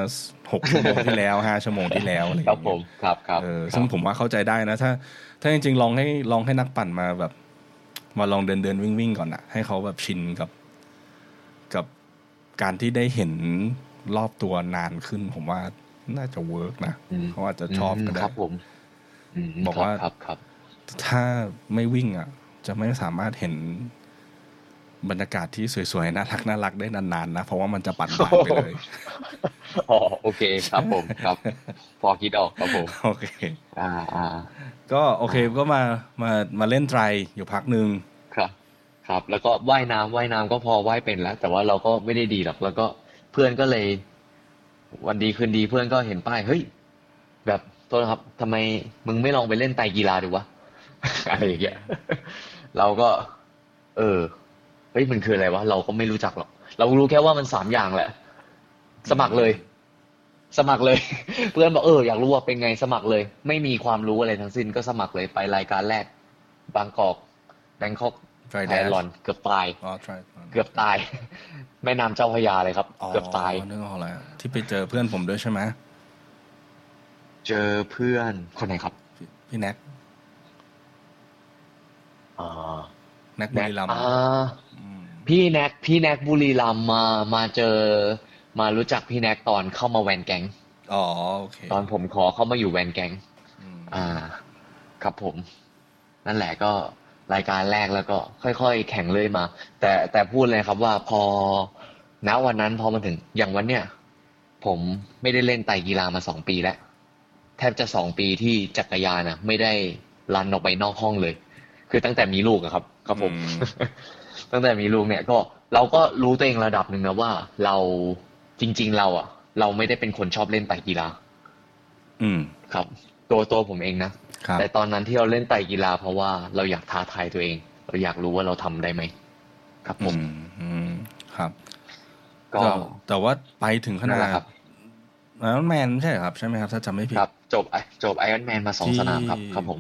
หกชั่วโมงที่แล้วห้าชั่วโมงที่แล้วอะไรอย่างครับเงี้ยผมครับครับเออครับซึ่งผมว่าเข้าใจได้นะ ถ้า ถ้าจริงๆลองให้ลองให้นักปั่นมาแบบ มาลองเดินเดินวิ่งวิ่งก่อนอะให้เขาแบบชินกับ กับการที่ได้เห็นรอบตัวนานขึ้น ผมว่าน่าจะเวิร์กนะอืมเขาอาจจะชอบก็มได้ครับผมมบอกว่าครับครับถ้าไม่วิ่งอะ จะไม่สามารถเห็น บรรยากาศที่สวยๆ น่ารักน่ารักได้นานๆนะ เพราะว่ามันจะปั่นผ่านไปเลย อ๋อโอเคครับผมครับ พอคิดออกครับผม โอเค อ่าอ่าก็โอเคก็มามามาเล่นไตรอยู่พักหนึ่งครับ ครับ แล้วก็ว่ายน้ำว่ายน้ำก็พอว่ายเป็นแล้ว แต่ว่าเราก็ไม่ได้ดีหรอกแล้วก็เพื่อนก็เลย วันดีคืนดีเพื่อนก็เห็นป้ายเฮ้ยแบบโทษนะครับทำไมมึงไม่ลองไปเล่นไตรกีฬาดูวะอะไรอย่างเงี้ยเราก็ เออ เฮ้ยมันคืออะไรวะเราก็ไม่รู้จักหรอก เรารู้แค่ว่ามันสามอย่างแหละ สมัครเลย สมัครเลย เพื่อนบอกเอออยากรู้ว่าเป็นไงสมัครเลย ไม่มีความรู้อะไรทั้งสิ้นก็สมัครเลยไปรายการแรก บางกอกแบงคอกไตรไทแดยนรอนเกือบตายอ๋อไตรเกือบตาย แม่น้ำเจ้าพระยาเลยครับ เกือบตายนึกออกแล้วที่ไปเจอเพื่อนผมด้วยใช่ไหมเจอเพื่อนคนไหนครับ พี่พี่แน็กอ่าแน็กบุแน็กรีรัมย์อ่าอืม พี่แน็กพี่แน็กบุรีรัมย์มามาเจอ มารู้จักพี่แน็กตอนเข้ามาแวนแก๊งอ๋อโอเคตอนผมขอเข้ามาอยู่แวนแก๊งอืมอ่า ครับผม นั่นแหละก็รายการแรกแล้วก็ ค่อยๆ แข่งเลยมา แต่แต่พูดเลยครับว่าพอณวันนั้นพอมาถึงอย่างวันเนี้ยผมไม่ได้เล่นไตรกีฬามาสองปีแล้ว แทบจะสองปีที่จักรยานอะไม่ได้รันออกไปนอกห้องเลย คือตั้งแต่มีลูกอะครับ ครับผมอืม ตั้งแต่มีลูกเนี่ยก็เราก็รู้ตัวเองระดับหนึ่งนะว่าเราจริง ๆ เราอะ เราไม่ได้เป็นคนชอบเล่นไตรกีฬา อืม ครับ ตัวตัวผมเองนะครับแต่ตอนนั้นที่เราเล่นไตรกีฬาเพราะว่าเราอยากท้าทายตัวเอง เราอยากรู้ว่าเราทำได้ไหมครับผอืมมอืมครับก็แต่แต่ว่าไปถึงขนานั่นดแหละครับไอรอนแมนใช่ครับใช่ไหมครับ ถ้าจำไม่ผิดครับ จบไอจบไอรอนแมนมาสองที่สนามครับ ครับผม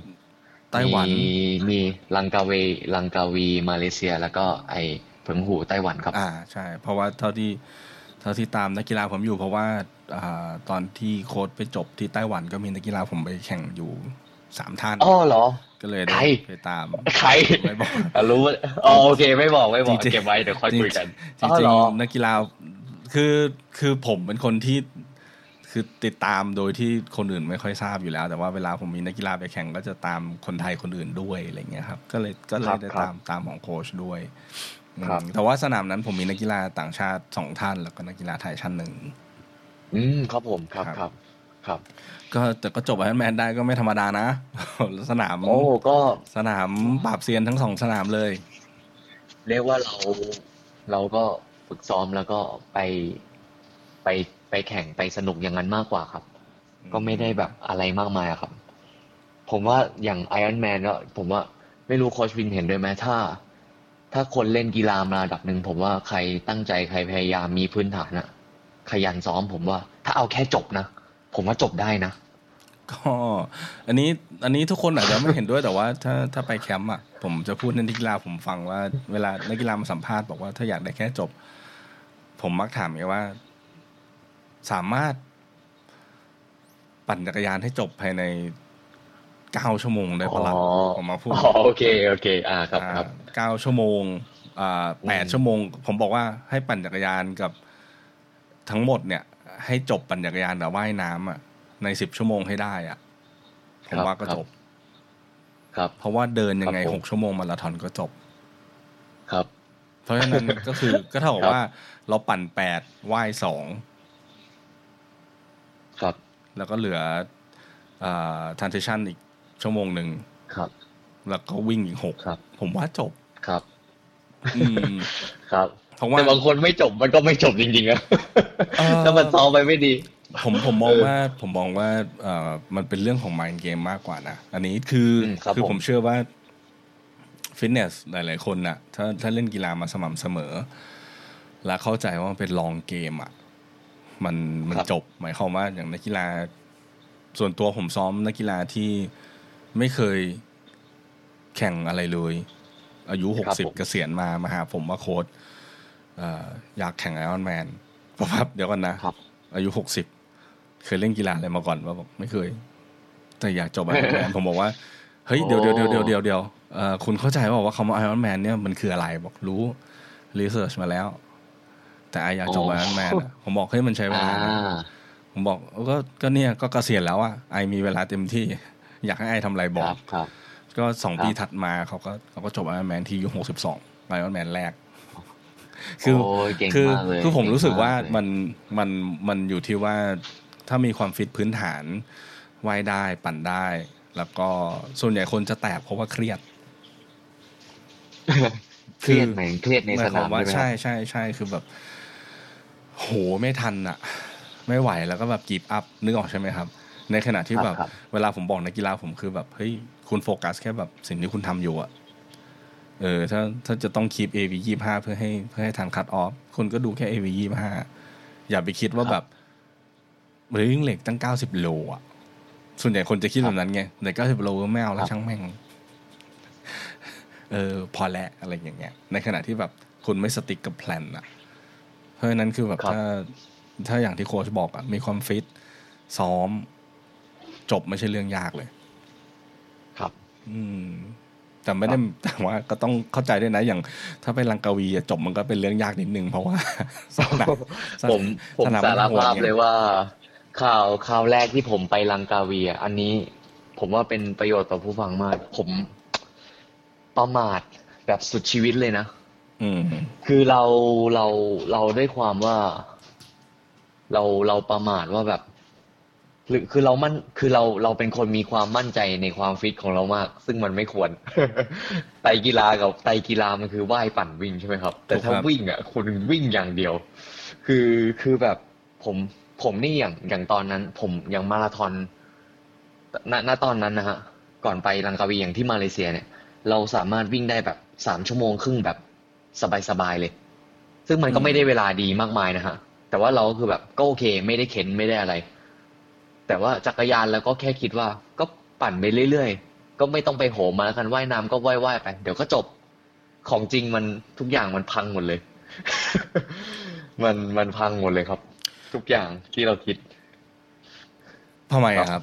ไต้หวันมีมีลังกาเวลังกาวีมาเลเซีย แล้วก็ไอเผิงหูไต้หวันครับ อ่าใช่ เพราะว่าเท่าที่เท่าที่ตามนักกีฬาผมอยู่ เพราะว่าอ่าตอนที่โค้ชไปจบที่ไต้หวันก็มีนักกีฬาผมไปแข่งอยู่สามท่านอ๋อเหรอ ก็เลยใคได้รไปตาม ใครไม่บอกอะรู้ว่าอ๋อโอเค ไม่บอกไม่บอกจริงๆเก็บไว้เดี๋ยวค่อยคุยกันจริงอ๋อจริเหงรอๆนักกีฬาคือคือผมเป็นคนที่ คือติดตามโดยที่คนอื่นไม่ค่อยทราบอยู่แล้ว แต่ว่าเวลาผมมีนักกีฬาไปแข่งก็จะตามคนไทยคนอื่นด้วยอะไรเงี้ยครับ ก็เลยก็เลยได้ตามตามของโค้ชด้วยอืมครับแต่ว่าสนามนั้นผมมีนักกีฬาต่างชาติสองท่าน แล้วก็นักกีฬาไทยท่านหนึ่งอืมครับผมครับครับครับครับก็แต่ก็จบไอรอนแมนได้ก็ไม่ธรรมดานะ สนามโอ้ก็สนามปราบเซียนทั้งสองสนามเลย เรียกว่าเราเราก็ฝึกซ้อมแล้วก็ไปไป ไปแข่งไปสนุกอย่างนั้นมากกว่าครับ ก็ไม่ได้แบบอะไรมากมายอะครับ ผมว่าอย่างไอรอนแมนก็ผมว่าไม่รู้โค้ชวินเห็นด้วยไหมถ้า ถ้าคนเล่นกีฬามาระดับหนึ่งผมว่าใครตั้งใจใครพยายามมีพื้นฐานอะขยันซ้อมผมว่า ถ้าเอาแค่จบนะ ผมว่าจบได้นะก็อันนี้อันนี้ทุกคนอาจจะไม่เห็นด้วยแต่ว่าถ้าถ้าไปแคมป์อะผมจะพูดในนักกีฬาผมฟังว่า เวลานักกีฬามาสัมภาษณ์บอกว่าถ้าอยากได้แค่จบ ผมมักถามไงว่า สามารถ ปั่นจักรยานให้จบภายในเก้าชั่วโมงได้ปะล่ะอ๋อผมมาพูดอ๋อโอเคโอเค อ่าครับครับเก้าชั่วโมงอ่าแปดอืมชั่วโมง ผมบอกว่าให้ปั่นจักรยานกับทั้งหมดเนี่ย ให้จบปั่นจักรยานกับว่ายน้ำอะ ในสิบชั่วโมงให้ได้อะผมว่าก็จบ ครับ เพราะว่าเดินยังไงครับผมหกชั่วโมงมาราธอนก็จบ ครับ เพราะฉะนั้นก็คือก็เท่ากับครับว่า เราปั่นแปดว่ายสอง ครับ แล้วก็เหลืออ่า transition อีกชั่วโมงหนึ่งครับ แล้วก็วิ่งอีกหกครับผมว่าจบครับอืมครับเพราะว่าแต่บางคนไม่จบมันก็ไม่จบจริงๆอะเอ่อถ้ามันซ้อมไปไม่ดี ผมผมมองเออว่าผมมองว่าเอ่อมันเป็นเรื่องของ mind game มากกว่านะอันนี้คืออมครับคือผมผมเชื่อว่าฟิตเนสหลายๆคนน่ะถ้าถ้าเล่นกีฬามาสม่ำเสมอ และเข้าใจว่ามันเป็นลองเกมอะ มันมันจบ หมายความว่าอย่างนักกีฬา ส่วนตัวผมซ้อมนักกีฬาที่ไม่เคยแข่งอะไรเลย อายุหกครับสิบผมเกษียณมามาหาผมว่าโค้ดเอ่ออยากแข่งไอออนแมนผมว่าเดี๋ยวก่อนนะครับอายุหกสิบเคยเล่นกีฬาอะไรมาก่อนว่าบอกไม่เคย แต่อยากจบไอรอนแมนผมบอกว่าเฮ้ยเดี๋ยวเดี๋ยวเดี๋ยวเดี๋ยวเดี๋ยวเดี๋ยวเอ่อคุณเข้าใจว่าว่าคำว่าไอรอนแมนเนี่ยมันคืออะไรบอกรู้ research มาแล้ว แต่ I อยากจบอ๋ออรอนแมนผมบอกเฮ้ยมันใช้เวอ่านะผมบอกก็ก็เนี่ยก็เกษียณแล้วอะ I มีเวลาเต็มที่ อยากให้ I ทำอะไรบอกรับครับก็สองครับปีถัดมาเขาก็เขาก็จบไอรอนแมนที่อายุหกสิบสองไอรอนแมนแรกคือโอ้ยเก่งคือมากเลยคือผมรู้สึกว่าเงเลยมันมันมันอยู่ที่ว่าถ้ามีความฟิตพื้นฐานว่ายได้ปั่นได้ แล้วก็ส่วนใหญ่คนจะแตกเพราะว่าเครียด เครียดไหมเครียดในหสมายคามนาวมว่าใช่ไหมคใช่รับใช่ใช่คือแบบ โหไม่ทันอะไม่ไหวแล้วก็แบบกีบอัพนึกออกใช่ไหมครับ ในขณะที่ครับแบบครับเวลาผมบอกนักกีฬาผมคือแบบเฮ้ยคุณโฟกัสแค่แบบสิ่งที่คุณทำอยู่อะเออถ้าถ้าจะต้องคีบ AV ยี่ห้าเพื่อให้เพื่อให้ทัน cut off คุณก็ดูแค่ AV ยี่ห้าอย่าไปคิดว่าแบบเฮ้ยเหลือตั้งเก้าสิบโลอะส่วนใหญ่คนจะคิดแบบนั้นไงเหลือเก้าสิบโลก็ไม่เอาแล้วช่างแม่ง เออพอแล้วอะไรอย่างเงี้ย ในขณะที่แบบคุณไม่ stick กับ plan อะเพราะฉะนั้นคือแบบครับถ้าถ้าอย่างที่โค้ชบอกอะมีความฟิตซ้อม จบไม่ใช่เรื่องยากเลย ครับ อืมแต่ไม่ได้แต่ว่าก็ต้องเข้าใจด้วยนะ อย่าง ถ้าไปลังกาวีอะจบมันก็เป็นเรื่องยากนิดนึงเพราะว่าสนามผมผมสนามสารมันโหดภาพไงเลยว่า ข่าวข่าวแรกที่ผมไปลังกาเวียอันนี้ ผมว่าเป็นประโยชน์ต่อผู้ฟังมาก ผม ประมาทแบบสุดชีวิตเลยนะอืมคือเราเราเราได้ความว่า เราเราประมาทว่าแบบหรือคือเรามั่นคือเราเราเป็นคนมีความมั่นใจในความฟิตของเรามาก ซึ่งมันไม่ควรไตรกีฬากับไตรกีฬามันคือว่ายปั่นวิ่งใช่ไหมครับ แต่ถ้าถูกครับวิ่งอะคุณวิ่งอย่างเดียว คือคือแบบผมผมนี่อย่างอย่างตอนนั้น ผมอย่างมาราธอนณณตอนนั้นนะฮะก่อนไปลังกาวีอย่างที่มาเลเซียเนี่ย เราสามารถวิ่งได้แบบสามชั่วโมงครึ่งแบบสบายๆเลย ซึ่งมันก็ไม่ได้เวลาดีมากมายนะฮะ แต่ว่าเราก็คือแบบก็โอเค ไม่ได้เข็นไม่ได้อะไร แต่ว่าจักรยานแล้วก็แค่คิดว่า ก็ปั่นไปเรื่อยๆ ก็ไม่ต้องไปโหมมาแล้วกันว่ายน้ำก็ว่ายว่ายๆไป เดี๋ยวก็จบ ของจริงมันทุกอย่างมันพังหมดเลย มันมันพังหมดเลยครับ ทุกอย่างที่เราคิดทำไมอะครับ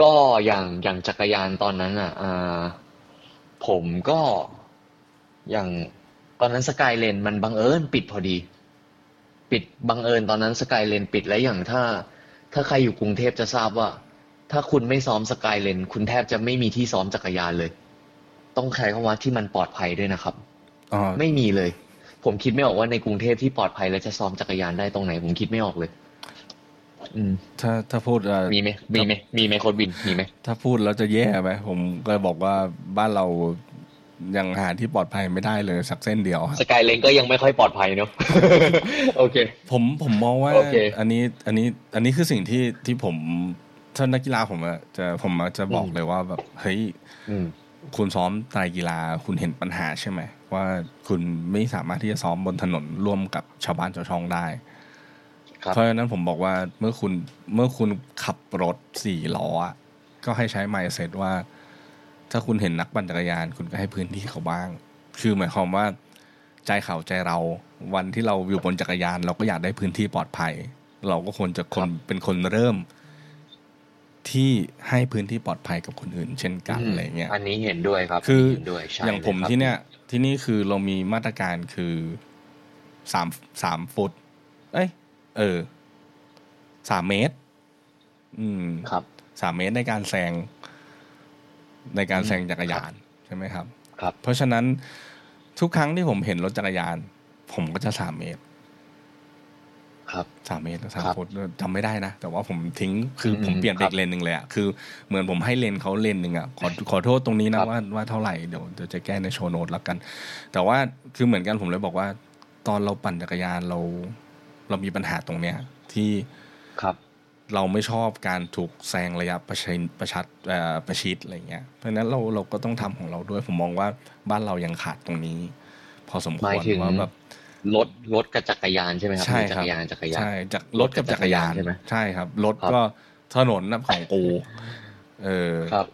ก็อย่างอย่างจักรยานตอนนั้นอะอ่า ผมก็อย่างตอนนั้นสกายเลนมันบังเอิญปิดพอดี ปิดบังเอิญตอนนั้นสกายเลนปิดแล้วอย่างถ้า ถ้าใครอยู่กรุงเทพจะทราบว่า ถ้าคุณไม่ซ้อมสกายเลนคุณแทบจะไม่มีที่ซ้อมจักรยานเลย ต้องใช้คำว่าที่มันปลอดภัยด้วยนะครับอ๋อไม่มีเลย ผมคิดไม่ออกว่าในกรุงเทพที่ปลอดภัยแล้วจะซ้อมจักรยานได้ตรงไหน ผมคิดไม่ออกเลย อืมถ้าถ้าพูดเอ่อมีไหมมีไหมมีไหมโค้ดวินมีไหมถ้าพูดแล้วจะแย่ไหมผมก็บอกว่าบ้านเรายังหาที่ปลอดภัยไม่ได้เลยสักเส้นเดียวครับสกายเลนก็ยังไม่ค่อยปลอดภัยเนอะโอเค ผมผมมองว่าโอเคอันนี้อันนี้อันนี้คือสิ่งที่ที่ผมถ้านักกีฬาผมอะจะผมจะบอกเลยว่าแบบเฮ้ยอืมคุณซ้อมไตรกีฬาคุณเห็นปัญหาใช่ไหมว่าคุณไม่สามารถที่จะซ้อมบนถนนร่วมกับชาวบ้านชาวช่องได้ครับ เพราะฉะนั้นผมบอกว่าเมื่อคุณเมื่อคุณขับรถสี่ล้ออะก็ให้ใช้ mindset ว่า ถ้าคุณเห็นนักปั่นจักรยาน คุณก็ให้พื้นที่เขาบ้าง คือหมายความว่า ใจเขาใจเราวันที่เราอยู่บนจักรยาน เราก็อยากได้พื้นที่ปลอดภัย เราก็ควรจะคนเป็นคนเริ่ม ที่ให้พื้นที่ปลอดภัยกับคนอื่น เช่นกันอะไรเงี้ยอันนี้เห็นด้วยครับ คือนนี้เห็นด้วยใช่อย่างผมลครับที่เนี้ยที่นี่คือเรามีมาตรการคือสามสามฟุตเอ้ย เออสามเมตร อืมครับสามเมตรในการแซงในการแซงจักรยานใช่ไหมครับ ครับ เพราะฉะนั้นทุกครั้งที่ผมเห็นรถจักรยาน ผมก็จะสามเมตร ครับสามเมตรสามครับฟุตจำไม่ได้นะแต่ว่าผมทิ้งคืออมผมเปลี่ยนคไปรับอีกเลนหนึ่งเลยอะคือเหมือนผมให้เลนเขาเลนหนึ่งอะขอขอโทษตรงนี้นะครับว่าว่าเท่าไหร่เดี๋ยวเดี๋ยวจะแก้ในโชว์โน้ตแล้วกัน แต่ว่าคือเหมือนกันผมเลยบอกว่า ตอนเราปั่นจักรยานเรา เรามีปัญหาตรงเนี้ยที่ครับเราไม่ชอบการถูกแซงระยะประชันประชัดเอ่อประชิดอะไรเงี้ย เพราะฉะนั้นเราเราก็ต้องทำของเราด้วย ผมมองว่าบ้านเรายังขาดตรงนี้ พอสมคหวมายรถึงว่าแบบรถรถกับจักรยานใช่ไหมครับใช่มีคจัรับกรยานจักรยานใช่จากรถกับจักรยานใช่ไหมใช่ครับรถครับก็ถนนนะของกูเออครับ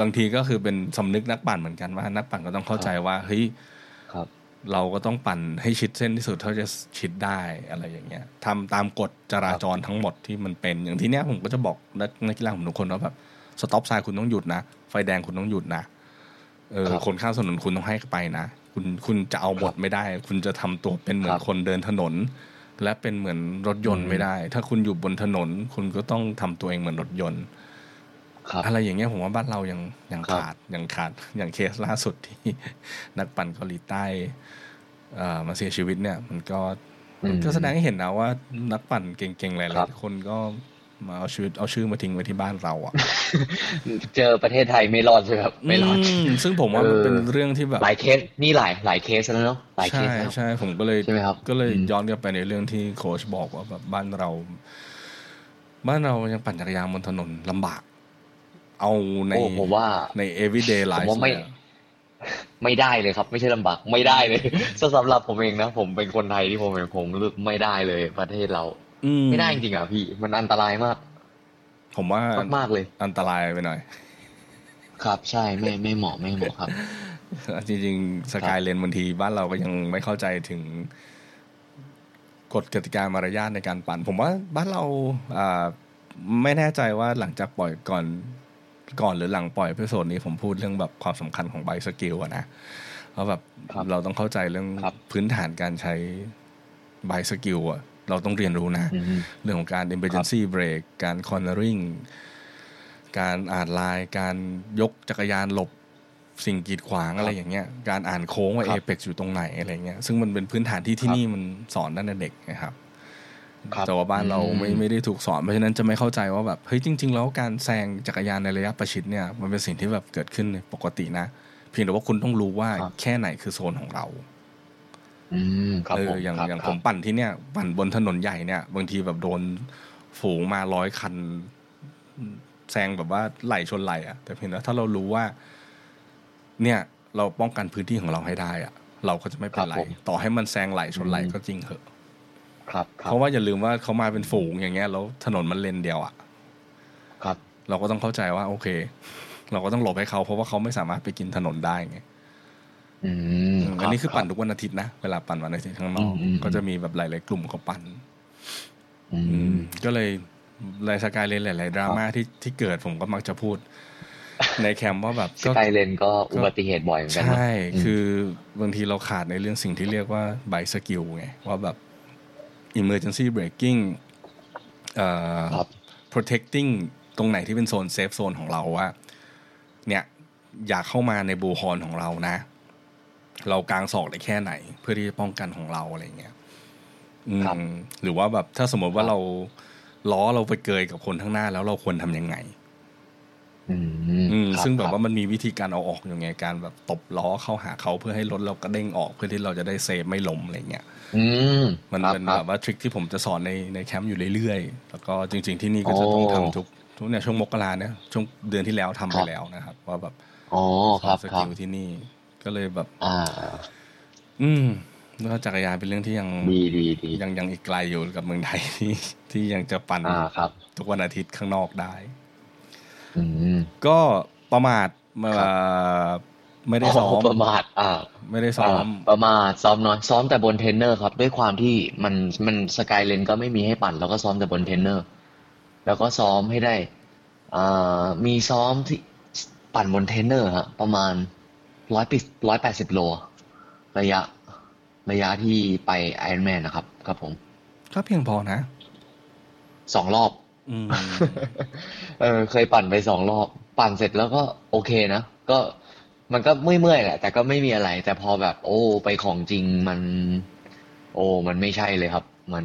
บางทีก็คือเป็นสำนึกนักปั่นเหมือนกันว่า นักปั่นก็ต้องเข้าใจว่าเฮ้ยครับ เราก็ต้องปั่นให้ชิดเส้นที่สุดเท่าจะชิดได้อะไรอย่างเงี้ยทำตามกฎจราจรทั้งหมดที่มันเป็นอย่างที่เนี้ยผมก็จะบอกนักนักกีฬาผมทุกคนว่าแบบสต็อปไซน์คุณต้องหยุดนะ ไฟแดงคุณต้องหยุดนะเออครับคนข้ามถนนคุณต้องให้ไปนะ คุณคุณจะเอาหมดไม่ได้ คุณจะทำตัวเป็นเหมือคนรับคนเดินถนน และเป็นเหมือนรถยนต์อืมไม่ได้ ถ้าคุณอยู่บนถนน คุณก็ต้องทำตัวเองเหมือนรถยนต์ครับ อะไรอย่างเงี้ยผมว่าบ้านเรายังยังครับขาดยังขาดอย่างเคสล่าสุดที่นักปั่นเกาหลีใต้เอ่อมาเสียชีวิตเนี่ย มันก็มันก็แสดงให้เห็นนะว่านักปั่นเก่งๆหลาครัยบๆคนก็มาเอาชีวิตเอาชื่อมาทิ้งไว้ที่บ้านเราอะ เจอประเทศไทยไม่รอดใช่ไหมครับไม่รอดมซึ่งผมว่ามันเออเป็นเรื่องที่แบบหลายเคสนี่หลายหลายเคสแล้วเนาะหลายเคใช่สแล้วใช่ผมก็เลยใช่ไหมครับก็เลยอืมย้อนกลับไปในเรื่องที่โค้ชบอกว่าแบบบ้านเรา บ้านเรายังปั่นจักรยานบนถนนลำบาก เอาในโอ้ผมว่าใน everyday ผม life ว่าไม่เนี่ยไม่ได้เลยครับ ไม่ใช่ลำบากไม่ได้เลยสำหรับผมเองนะผมเป็นคนไทยที่ผมเองผมรู้สึกไม่ได้เลย ประเทศเราอืไม่ได้จริงๆอะพี่ มันอันตรายมาก ผมว่ามากๆเลย อันตรายไปหน่อย ครับใช่ไม่ไม่เหมาะไม่เหมาะครับ จริงๆสกายเลนบางทีบ้านเราก็ยังไม่เข้าใจถึงกฎกติกามารยาทในการปั่น ผมว่าบ้านเราอ่าไม่แน่ใจว่าหลังจากปล่อยก่อน ก่อนหรือหลังปล่อย episode นี้ผมพูดเรื่องแบบความสำคัญของ bike skill อะนะเพราะแบบครับเราต้องเข้าใจเรื่องครับพื้นฐานการใช้ bike skill อะเราต้องเรียนรู้นะอืมเรื่องของการ emergency brake การ cornering การอ่านลาย การยกจักรยานหลบสิ่งกีดขวางอะไรอย่างเงี้ย การอ่านโค้งว่าครับ apex อยู่ตรงไหนอะไรเงี้ย ซึ่งมันเป็นพื้นฐานที่ที่ครับนี่มันสอนตั้งแต่เด็กนะครับครับ แต่ว่าบ้านเราอืมไม่ไม่ได้ถูกสอนเพราะฉะนั้นจะไม่เข้าใจว่าแบบเฮ้ยจริง ๆ แล้วการแซงจักรยานในระยะประชิดเนี่ยมันเป็นสิ่งที่แบบเกิดขึ้นปกตินะ เพียงแต่ว่าคุณต้องรู้ว่าครับแค่ไหนคือโซนของเราอืมครับเอผอมอย่างครับอย่างคผรับมปั่นที่เนี่ยปั่นบนถนนใหญ่เนี่ย บางทีแบบโดนฝูงมาร้อยคันแซงแบบว่าไหลชนไหลอะ่ะ แต่เพียงแต่ถ้าเรารู้ว่า เนี่ย เราป้องกันพื้นที่ของเราให้ได้อะ่ะ เราก็จะไม่เป็นไรครับผมต่อให้มันแซงไหลชนไหลอืมก็จริงเหอะ ครับครัเพบราะว่าอย่าลืมว่าเขามาเป็นฝูงอย่างเงี้ยแล้วถนนมันเลนเดียวอะ่ะครับ เราก็ต้องเข้าใจว่า โอเค เราก็ต้องหลบให้เขาเพราะว่าเขาไม่สามารถไปกินถนนได้ไงอืมอันนี้คือปั่นทุกวันอาทิตย์นะเวลาปั่นวันอาทิตย์ข้างนอกอืมอืมก็จะมีแบบหลาย ๆ กลุ่มเขาปั่นอือืมมก็เลยรายสกายเลนหลาย ๆ ดราม่าที่ที่เกิดผมก็มักจะพูด ในแคมป์ว่าแบบ Sky Lane ก็อุบัติเหตุบ่อยเหมือนกันเนอะใช่อืมคือบางทีเราขาดในเรื่องสิ่งที่เรียกว่า bike skill ไงว่าแบบ emergency braking เอ่อครับ protecting ตรงไหนที่เป็นโซน safe zone ของเราว่าเนี่ยอย่าเข้ามาใน bullhorn ของเรานะ เรากางศอกได้แค่ไหน เพื่อที่จะป้องกันของเราอะไรเงี้ยอืมครับหรือว่าแบบถ้าสมมติว่าครับเราล้อเราไปเกยกับคนข้างหน้าแล้วเราควรทำยังไงอืมอืมครั ซึ่งแบบครัว่ามันมีวิธีการเอาออกอยู่ไงการแบบตบล้อเข้าหาเขาเพื่อให้รถเรากระเด้งออกเพื่อที่เราจะได้เซฟไม่ล้มอะไรเงี้ยอืมมันครับเป็นครัแบบว่าทริคที่ผมจะสอนในในแคมป์อยู่เรื่อยๆ แล้วก็จริง ๆที่นี่ก็จะต้องโอ้ทำทุกทุกเนี่ยช่วงมกราเนี่ยช่วงเดือนที่แล้วทำไปครับแล้วนะครับ ว่าแบบอ๋อสคอรันบสครักิบลที่นี่ก็เลยแบบ อ่า อืมแล้วจักรยานเป็นเรื่องที่ยังดีดีดียังยังอีกไกลอยู่กับเมืองไทยที่ที่ยังจะปั่นอ่าครับทุกวันอาทิตย์ข้างนอกได้อืม ก็ประมาทเมื่อครับไม่ได้ซ้อมประมาทอ่า ไม่ได้ซ้อมาประมาทซ้อมน้อยซ้อมแต่บนเทรนเนอร์ครับ ด้วยความที่มันมัน Sky Lane ก็ไม่มีให้ปั่น แล้วก็ซ้อมแต่บนเทรนเนอร์ แล้วก็ซ้อมให้ได้อ่ามีซ้อมที่ปั่นบนเทรนเนอร์ฮะประมาณร้อยปิร้อยแปดสิบโล ระยะ ระยะที่ไปไอรอนแมนนะครับ ครับผม ก็เพียงพอนะสองรอบอืม เออเคยปั่นไปสองรอบปั่นเสร็จแล้วก็โอเคนะก็มันก็เมื่อยๆแหละ แต่ก็ไม่มีอะไร แต่พอแบบ โอ้ ไปของจริงมัน โอ้ มันไม่ใช่เลยครับ มัน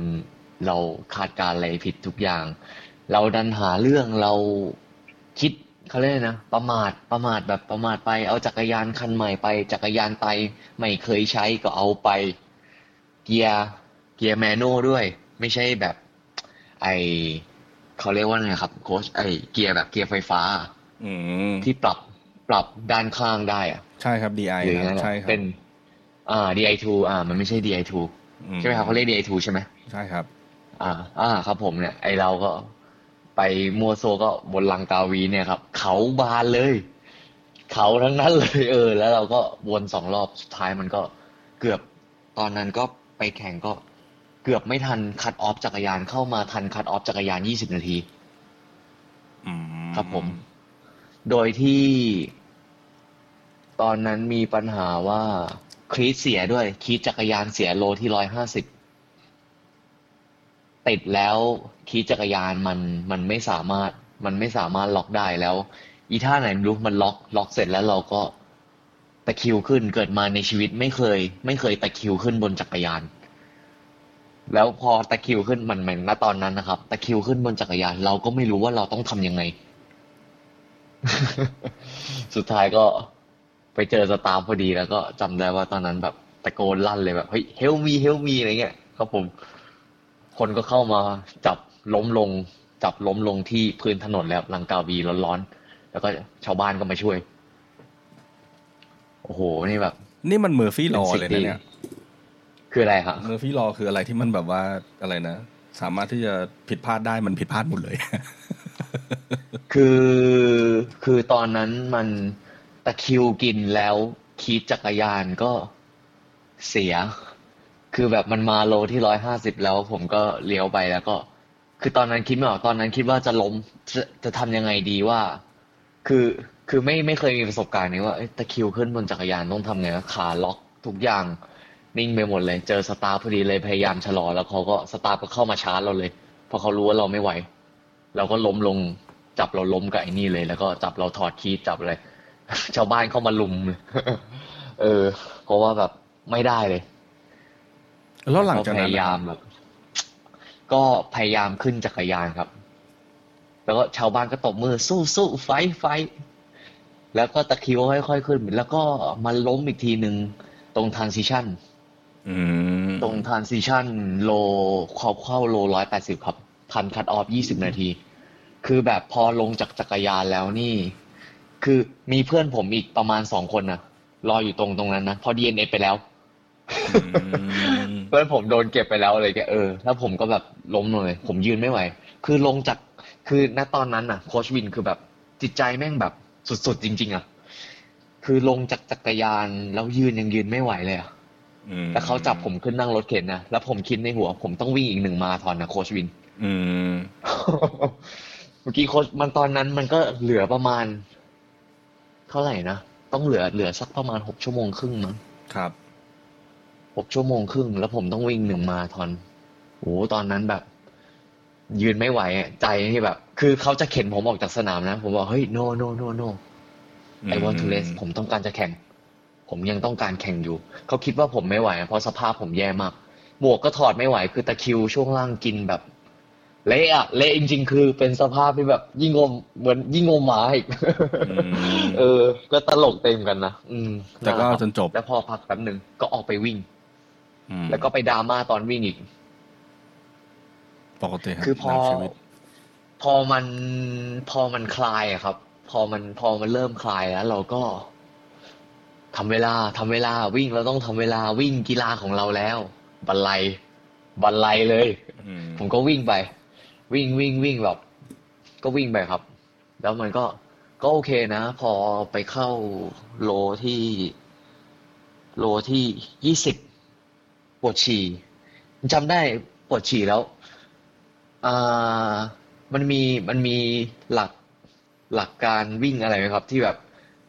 เราคาดการณ์อะไรผิดทุกอย่าง เราดันหาเรื่องเราคิดเขาเรียกนะประมาทประมาทแบบประมาทไปเอาจักรยานคันใหม่ไป จักรยานไปไม่เคยใช้ก็เอาไป เกียร์เกียร์แมนนวลด้วย ไม่ใช่แบบ ไอ เขาเรียกว่าไงครับโค้ชไอเกียร์แบบเกียร์ไฟฟ้า อืมที่ปรับปรับด้านข้างได้อะใช่ครับ DI หรือคนั่รับนแหละใช่ครับเป็นอ่า DI2 อ่า มันไม่ใช่ DI2 อืใช่ไหมครับเขาเรียก DI2 ใช่ไหมใช่ครับ อ่า อ่าครับผมเนี่ย ไอเราก็ไปมัวโซก็บนลังกาวีเนี่ยครับ เขาบานเลย เขาทั้งนั้นเลยเออ แล้วเราก็วนสองรอบสุดท้ายมันก็เกือบตอนนั้นก็ไปแข่งก็ เกือบไม่ทันคัดออฟจักรยานเข้ามาทันคัดออฟจักรยานยี่สิบนาทีอืมครับผม โดยที่ตอนนั้นมีปัญหาว่าคลีตเสียด้วยคลีตจักรยานเสียโลที่ร้อยห้าสิบติดแล้วคลีตจักรยานมันมันไม่สามารถมันไม่สามารถล็อกได้แล้ว อีท่าไหนไม่รู้มันล็อกล็อกเสร็จแล้วเราก็ตะคริวขึ้นเกิดมาในชีวิตไม่เคย ไม่เคยตะคริวขึ้นบนจักรยาน แล้วพอตะคิวขึ้นมันเหมือนณตอนนั้นนะครับ ตะคิวขึ้นบนจักรยาน เราก็ไม่รู้ว่าเราต้องทำยังไง สุดท้ายก็ไปเจอ staff พอดีแล้วก็จำได้ว่าตอนนั้นแบบตะโกนลั่นเลยแบบเฮ้ย help me help me อะไรเงี้ยครับผม คนก็เข้ามาจับล้มลง จับล้มลงที่พื้นถนนแล้วลังกาวีร้อนๆแล้วก็ชาวบ้านก็มาช่วย โอ้โหนี่แบบ นี่มัน Murphy's law เป็นสิ่งเลยนะเนี่ย คืออะไรครับ Murphy's law คืออะไรที่มันแบบว่าอะไรนะ สามารถที่จะผิดพลาดได้มันผิดพลาดหมดเลย คือคือตอนนั้นมันตะคริวกินแล้วขี่จักรยานก็เสีย คือแบบมันมาโลที่ร้อยห้าสิบแล้ว ผมก็เลี้ยวไปแล้วก็ คือตอนนั้นคิดไม่ออกตอนนั้นคิดว่าจะล้มจะจะทำยังไงดีว่า คือคือไม่ไม่เคยมีประสบการณ์นี้ว่าเอ้ยตะคริวขึ้นบนจักรยานต้องทำไงวะขาล็อกทุกอย่าง นิ่งไปหมดเลย เจอ staff พอดีเลยพยายามชะลอ แล้วเขาก็ staff ก็เข้ามาชาร์จเราเลยเพราะเขารู้ว่าเราไม่ไหวเราก็ล้มลงจับเราล้มกับไอ้นี่เลย แล้วก็จับเราถอดคีย์จับเลยชาวบ้านเข้ามาลุมเลยเออ เพราะว่าแบบไม่ได้เลย แล้วหลังจากพนั้นยายามแบบก็พยายามขึ้นจักรยานครับ แล้วก็ชาวบ้านก็ตบมือสู้สู้ไฟท์ไฟท์แล้วก็ตะคริวค่อยๆขึ้น แล้วก็มันล้มอีกทีหนึ่งตรงทรานซิชันอืม ตรง transition โลเข้าเข้าโลร้อยแปดสิบครับ ทัน cut off ยี่สิบนาที คือแบบพอลงจากจักรยานแล้วนี่ คือมีเพื่อนผมอีกประมาณสองคนนะรออยู่ตรงตรงนั้นนะ พอ DNF ไปแล้วอืมเพื่อนผมโดนเก็บไปแล้วอะไรแกเออ แล้วผมก็แบบล้มเลย ผมยืนไม่ไหว คือลงจาก คือณตอนนั้นน่ะ โค้ชวินคือแบบจิตใจแม่งแบบสุดๆจริง ๆ อะ คือลงจากจักรยานแล้วยืนยังยืนไม่ไหวเลยอะอืม แล้วเขาจับผมขึ้นนั่งรถเข็นนะแล้วผมคิดในหัว ผมต้องวิ่งอีกหนึ่งมาราธอนนะโคชวินอืมเมื่อกี้โค้ชมันตอนนั้นมันก็เหลือประมาณ เท่าไหร่นะต้องเหลือเหลือสักประมาณหกชั่วโมงครึ่งมั้งครับหกชั่วโมงครึ่ง แล้วผมต้องวิ่งหนึ่งมาราธอนโอ้ตอนนั้นแบบ ยืนไม่ไหวอะใจที่แบบ คือเขาจะเข็นผมออกจากสนามนะ ผมบอกเฮ้ย no no no no I want to race ผมต้องการจะแข่ง ผมยังต้องการแข่งอยู่ เขาคิดว่าผมไม่ไหวอะเพราะสภาพผมแย่มาก หมวกก็ถอดไม่ไหว คือตะคริวช่วงล่างกินแบบเละอะเละจริง ๆ คือเป็นสภาพที่แบบยิ่งงมเหมือนยิ่งงมหมาอีกอืมเออ ก็ตลกเต็มกันนะอืมแต่ก็นั่นแหละครับจนจบ แล้วพอพักแป๊บหนึ่งก็ออกไปวิ่งอืมแล้วก็ไปดราม่าตอนวิ่งอีกปกติรับคือพอในชีวิตพอมันพอมันคลายอะครับ พอมันพอมันเริ่มคลายแล้ว เราก็ ทำเวลาทำเวลาวิ่งเราต้องทำเวลาวิ่งกีฬาของเราแล้ว บันไลบันไลเลยอืมผมก็วิ่งไป วิ่งวิ่งวิ่งแบบ ก็วิ่งไปครับ แล้วมันก็ก็โอเคนะ พอไปเข้าโลที่ โลที่ยี่สิบปวดฉี่จำได้ปวดฉี่แล้วอ่ามันมีมันมีหลักหลักการวิ่งอะไรไหมครับ ที่แบบ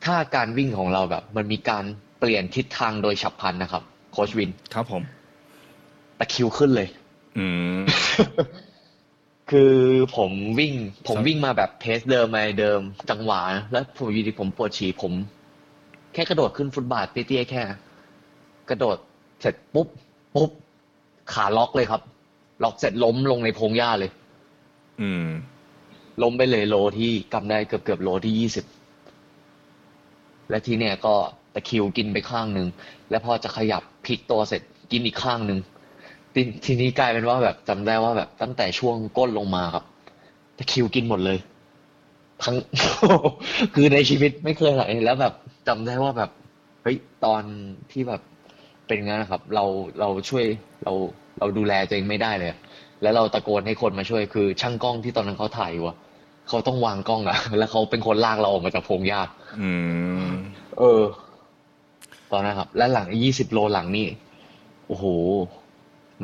ถ้าการวิ่งของเราแบบ มันมีการเปลี่ยนทิศทางโดยฉับพลันนะครับ โคชวิน ครับผม ตะคริวขึ้นเลย อืม คือผมวิ่ง ผมครับวิ่งมาแบบเพสเดิมมาเดิม จังหวะนะแล้วผมอยู่ดีผมปวดฉี่ผม แค่กระโดดขึ้นฟุตบาทเตี้ยๆแค่ กระโดดเสร็จปุ๊บปุ๊บขาล็อกเลยครับ ล็อกเสร็จล้มลงในพงหญ้าเลย อืม ล้มไปเลยโลที่กำได้เกือบเกือบโลที่ยี่สิบ และทีเนี้ยก็ตะคิวกินไปข้างหนึ่งแล้วพอจะขยับพลิกตัวเสร็จกินอีกข้างหนึ่งททีนี้กลายเป็นว่าแบบจำได้ว่าแบบตั้งแต่ช่วงก้นลงมาครับตะคิวกินหมดเลย ทั้งคือในชีวิตไม่เคยอะไรแล้วแบบจำได้ว่าแบบเฮ้ยตอนที่แบบเป็นงั้นะครับ เราเราช่วยเราเราดูแลตัวเองไม่ได้เลย แล้วเราตะโกนให้คนมาช่วยคือช่างกล้องที่ตอนนั้นเขาถ่ายอยู่อะ เขาต้องวางกล้องอะแล้วเขาเป็นคนลากเราออกมาจากพงหญ้าอืมเออ ตอนนั้นครับ และหลังยี่สิบโลหลังนี่โอ้โห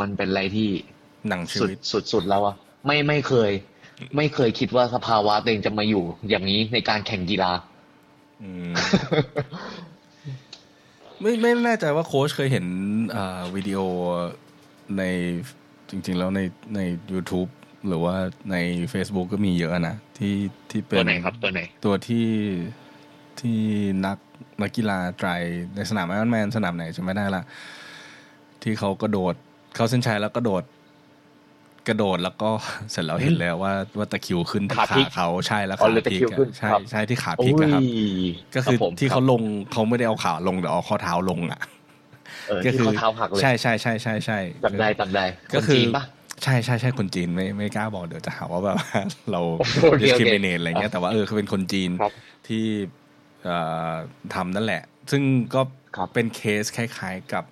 มันเป็นอะไรที่หนังชีสุดวิตสุดสุดแล้วอะไม่ไม่เคย ไม่เคยคิดว่าสภาวะตัวเองจะมาอยู่ อย่างนี้ในการแข่งกีฬาอืมไม่ไม่แน่ใจว่าโค้ชเคยเห็นอ่าวิดีโอในจริง ๆ แล้วในใน YouTube หรือว่าใน Facebook ก็มีเยอะนะ ที่ที่เป็นตัวไหนครับตัวไหน ตัวที่ที่นักนักกีฬาไตรในสนามไอรอนแมนสนามไหนจะไม่ได้ละ ที่เขากระโดด เข้าเส้นชัยแล้วกระโดด กระโดดแล้วก็เสร็จแล้วเห็นแล้วว่าว่าตะคริวขึ้นที่ขาพลิกเขาใช่แล้วอ๋อขาเลยตะพลิกคริวขึ้นอะใช่ครับใช่ที่ขาพโอ้ลิกยอะครับ ก็คือรับผมที่เขารับลงเขาไม่ได้เอาขาลงแต่เอาข้อเท้าลงอะเออก็ที่คือเขาเท้าหักเลยใช่ใช่ใช่ใช่ใช่จำได้จำได้ก็นคือจีนปะ ใช่ใช่ใช่คนจีนไม่ไม่กล้าบอกเดี๋ยวจะหาว่าแบบว่าเราโอเคโอเค discriminate อะไรเงี้ยแต่ว่าเออเขาเป็นคนจีนครับที่เอ่อทำนั่นแหละ ซึ่งก็ครับเป็นเคสคล้าย ๆกับ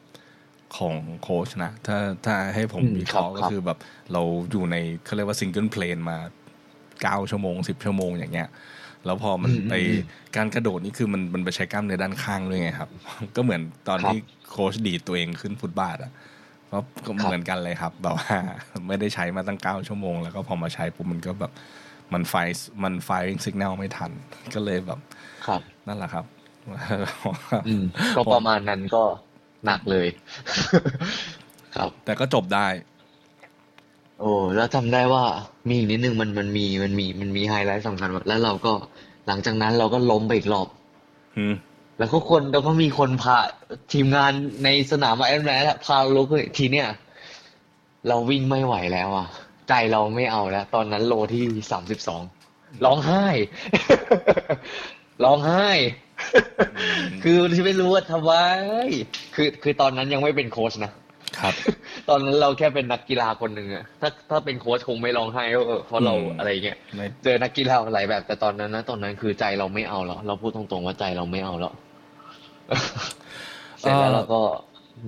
ของโค้ชนะ ถ้าถ้าให้ผมอืมวิเคราะห์ครับก็คือแบบเราอยู่ในเขาเรียกว่า single plane มาเก้าชั่วโมงสิบชั่วโมงอย่างเงี้ย แล้วพอมันอืมไปอืมการกระโดดนี่คือมันมันไปใช้กล้ามเนื้อด้านข้างด้วยไงครับ ก็เหมือนตอนครับที่โค้ชดีดตัวเองขึ้นฟุตบาทอะ เพราะก็ครับเหมือนกันเลยครับแบบว่าไม่ได้ใช้มาตั้งเก้าชั่วโมง แล้วก็พอมาใช้ปุ๊บมันก็แบบมันไฟมันไฟสัญญาณไม่ทัน ก็เลยแบบครับนั่นแหละครับอืมก็ประมาณนั้นก็หนักเลย ครับ แต่ก็จบได้ โอ้แล้วจำได้ว่ามีอีกนิดนึงมันมันมีมันมีมันมีไฮไลท์สำคัญว่าแล้วเราก็หลังจากนั้นเราก็ล้มไปอีกรอบอืม แล้วก็คนแล้วก็มีคนพาทีมงานในสนามไอรอนแมนอะพาเราลุกเลยทีเนี้ยเราวิ่งไม่ไหวแล้วอะ ใจเราไม่เอาแล้ว ตอนนั้นโลที่สามสิบสองร้องไห้ร้องไห้ คือไม่รู้ว่าทำไมคือคือตอนนั้นยังไม่เป็นโค้ชนะครับ ตอนนั้นเราแค่เป็นนักกีฬาคนหนึ่งอะถ้าถ้าเป็นโค้ชคงไม่ร้องไห้เออเพราะเราอืมอะไรเงี้ยไม่เจอนักกีฬาหลายแบบแต่ตอนนั้นนะตอนนั้นคือใจเราไม่เอาแล้วเราพูดตรงๆว่าใจเราไม่เอาแล้ว เสร็จแล้วเราก็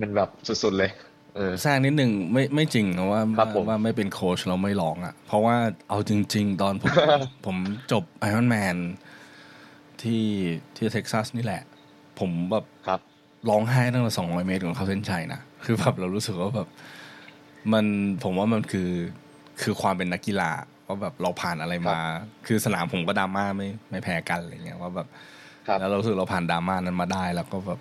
มันแบบสุดๆเลยเออแทรกนิดหนึ่งไม่ไม่จริงนะว่าครับผมว่าไม่เป็นโค้ชเราไม่ร้องอะ เพราะว่าเอาจริง ๆ ตอนผมผมจบไอรอนแมนที่ที่เท็กซัสนี่แหละ ผมแบบครับร้องไห้ตั้งแต่สองร้อยเมตรของเขาเส้นชัยนะคือแบบเรารู้สึกว่าแบบมันผมว่ามันคือคือความเป็นนักกีฬาว่าแบบเราผ่านอะไรมา คือสนามผมก็ดราม่าไม่ไม่แพ้กันอะไรเงี้ยว่าแบบครับ แล้วเรารู้สึกเราผ่านดราม่านั้นมาได้ แล้วก็แบบ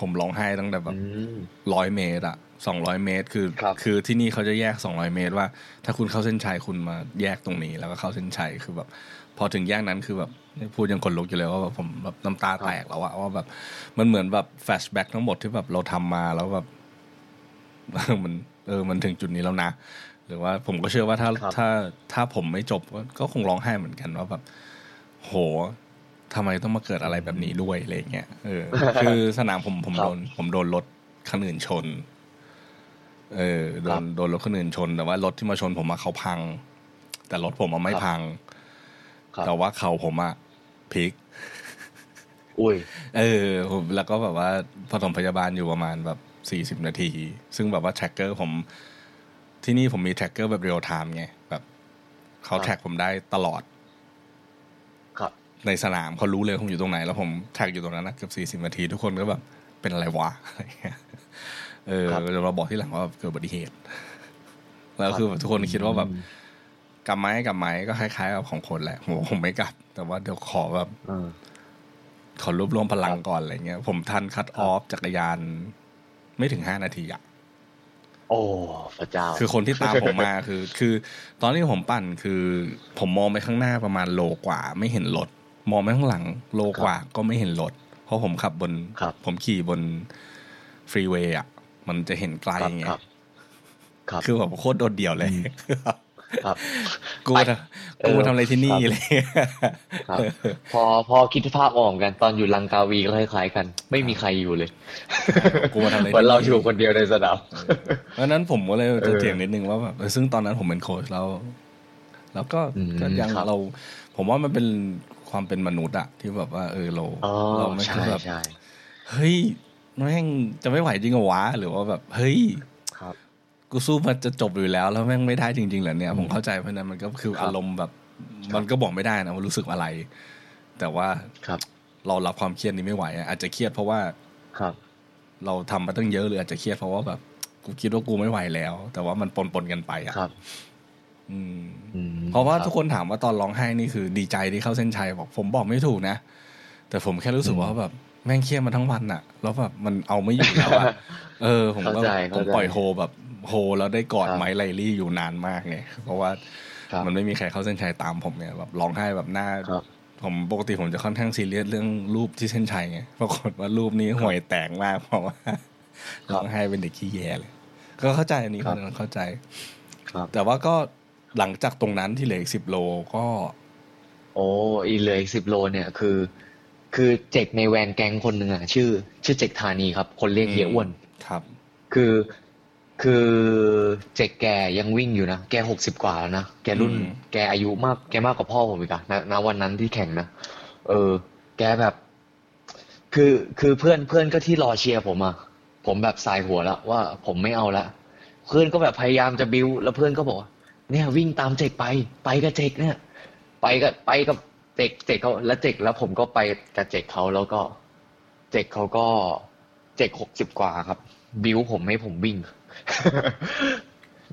ผมร้องไห้ตั้งแต่แบบอืมร้อยเมตรอะสองร้อยเมตรคือครับคือที่นี่เขาจะแยกสองร้อยเมตรว่า ถ้าคุณเข้าเส้นชัยคุณมาแยกตรงนี้ แล้วก็เข้าเส้นชัยคือแบบ พอถึงแยกนั้นคือแบบพูดยังขนลุกอยู่เลยว่าแบบผมแบบน้ำตาแตกแล้วอะว่าแบบมันเหมือนแบบแฟชแบ็กทั้งหมดที่แบบเราทำมาแล้วแบบมัน เออมันถึงจุดนี้แล้วนะ หรือว่าผมก็เชื่อว่าถ้าครับถ้าถ้าผมไม่จบก็ก็คงร้องไห้เหมือนกันว่าแบบ โห ทำไมต้องมาเกิดอะไรแบบนี้ด้วยอะไรอย่างเงี้ยเออ คือสนามผมผมครับโดน ผมโดนรถคันอื่นชน เออโดนครับโดนรถคันอื่นชน แต่ว่ารถที่มาชนผมมาเขาพัง แต่รถผมอะไม่ครับพังครับแต่ว่าเขาผมอะพลิกอุ้ยเออผมแล้วก็แบบว่าปฐมพยาบาลอยู่ประมาณแบบสี่สิบนาที ซึ่งแบบว่า tracker ผมที่นี่ผมมี tracker แบบ real-time ไงแบบเขาแทร็กผมได้ตลอดครับ ในสนามเขารู้เลยผมอยู่ตรงไหน แล้วผมแท็กอยู่ตรงนั้นนะเกือบสี่สิบนาที ทุกคนก็แบบเป็นอะไรวะอะไรเงี้ยเออครับเดี๋ยวเราบอกที่หลังว่าเกิดอุบัติเหตุ แล้วคือแบบทุกคนคิดว่าแบบกลับไหมกลับไหมก็คล้ายๆกับของคนแหละผมบอกผมไม่กลับ แต่ว่าเดี๋ยวขอแบบเออขอรวบรวมพลังครับก่อนอะไรเงี้ย ผมทันคัตออฟจักรยาน ไม่ถึงห้านาทีอะโอ้พระเจ้า คือคนที่ตามผมมาคือ คือ ตอนที่ผมปั่นคือ ผมมองไปข้างหน้าประมาณโลกว่า ไม่เห็นรถ มองไปข้างหลังโลกว่าก็ไม่เห็นรถ เพราะผมขับบนครับผมขี่บนฟรีเวย์อะ มันจะเห็นไกลครับไงครับครับคือแบบโคตรโดดเดี่ยวเลยครับกูมาทำกูมาทำอะไรที่นี่ครับอะไรเลยครับพอพอคิดภาพออกเหมือนกัน ตอนอยู่ลังกาวีก็คล้ายๆกัน ไม่มีใครอยู่เลยกูมาทำอะไรเหมือนเราที่อยู่คนเดียวในสนามเพราะฉะนั้นผมก็เลยเอจะอเถียงนิดนึงว่าแบบเออซึ่งตอนนั้นผมเป็นโค้ชแล้วแล้วก็อืมก็ยังครับเรา ผมว่ามันเป็น ความเป็นมนุษย์อะที่แบบว่าเออเราอ๋อเราไม่ใช่คือแบบใช่เฮ้ยแม่งจะไม่ไหวจริงเหรอวะหรือว่าแบบเฮ้ยครับกูสู้มันจะจบอยู่แล้ว แล้วแม่งไม่ได้จริงๆเหรอเนี่ยอืมผมเข้าใจเพราะฉะนั้นมันก็คือครับอารมณ์แบบครับมันก็บอกไม่ได้นะว่ารู้สึกอะไร แต่ว่าครับ เรารับความเครียดนี้ไม่ไหวอะอาจจะเครียดเพราะว่าครับ เราทำมาตั้งเยอะหรืออาจจะเครียดเพราะว่าแบบกูคิดว่ากูไม่ไหวแล้ว แต่ว่ามันปนปนๆกันไปอะครับอืมอืม เพราะว่าคบทุกคนถามว่าตอนร้องไห้นี่คือดีใจที่เข้าเส้นชัยบอก ผมบอกไม่ถูกนะ แต่ผมแค่รู้สึกอืมว่าแบบแม่งเครียดมาทั้งวันอะแล้วแบบมันเอาไม่อยู่แล้วอะเออ ผมก็เข้าใจผมเข้าใจปล่อยโฮแบบโฮแล้วได้กอดครับไม้ไลลี่อยู่นานมากไงเพราะว่าครับมันไม่มีใครเข้าเส้นชัยตามผมเนี่ยแบบร้องไห้แบบหน้าครับผมปกติผมจะค่อนข้างซีเรียสเรื่องรูปที่เส้นชัยไงปรากฏว่ารูปนี้ห่วยแตกมากเพราะว่าครับร้องไห้เป็นเด็กขี้แยเลย ก็เข้าใจอันนี้ครับเข้าใจครับแต่ว่าก็ หลังจากตรงนั้นที่เหลืออีกสิบโลก็ โอ้อีเหลืออีกสิบโลเนี่ยคือ คือเจกในแวนแก๊งคนหนึ่งอะชื่อ ชื่อเจกธานีครับ คนเรียกเฮียอ้วนครับ คือคือเจกแกยังวิ่งอยู่นะแกหกสิบกว่าแล้วนะแกรุ่นอืมแกอายุมากแกมากกว่าพ่อผมอีกอะณณวันนั้นที่แข่งนะเออ แกแบบ คือคือเพื่อนเพื่อนก็ที่รอเชียร์ผมอะผมแบบสายหัวแล้วว่าผมไม่เอาละเพื่อนก็แบบพยายามจะบิวแล้วเพื่อนก็บอกว่า เนี่ย วิ่งตามเจกไป ไปกับเจกเนี่ย ไปกับไปกับเจกเจกเขาแล้วเจกแล้วผมก็ไปกับเจกเขาแล้วก็เจกเขาก็เจกหกสิบกว่าครับ บิวผมให้ผมวิ่ง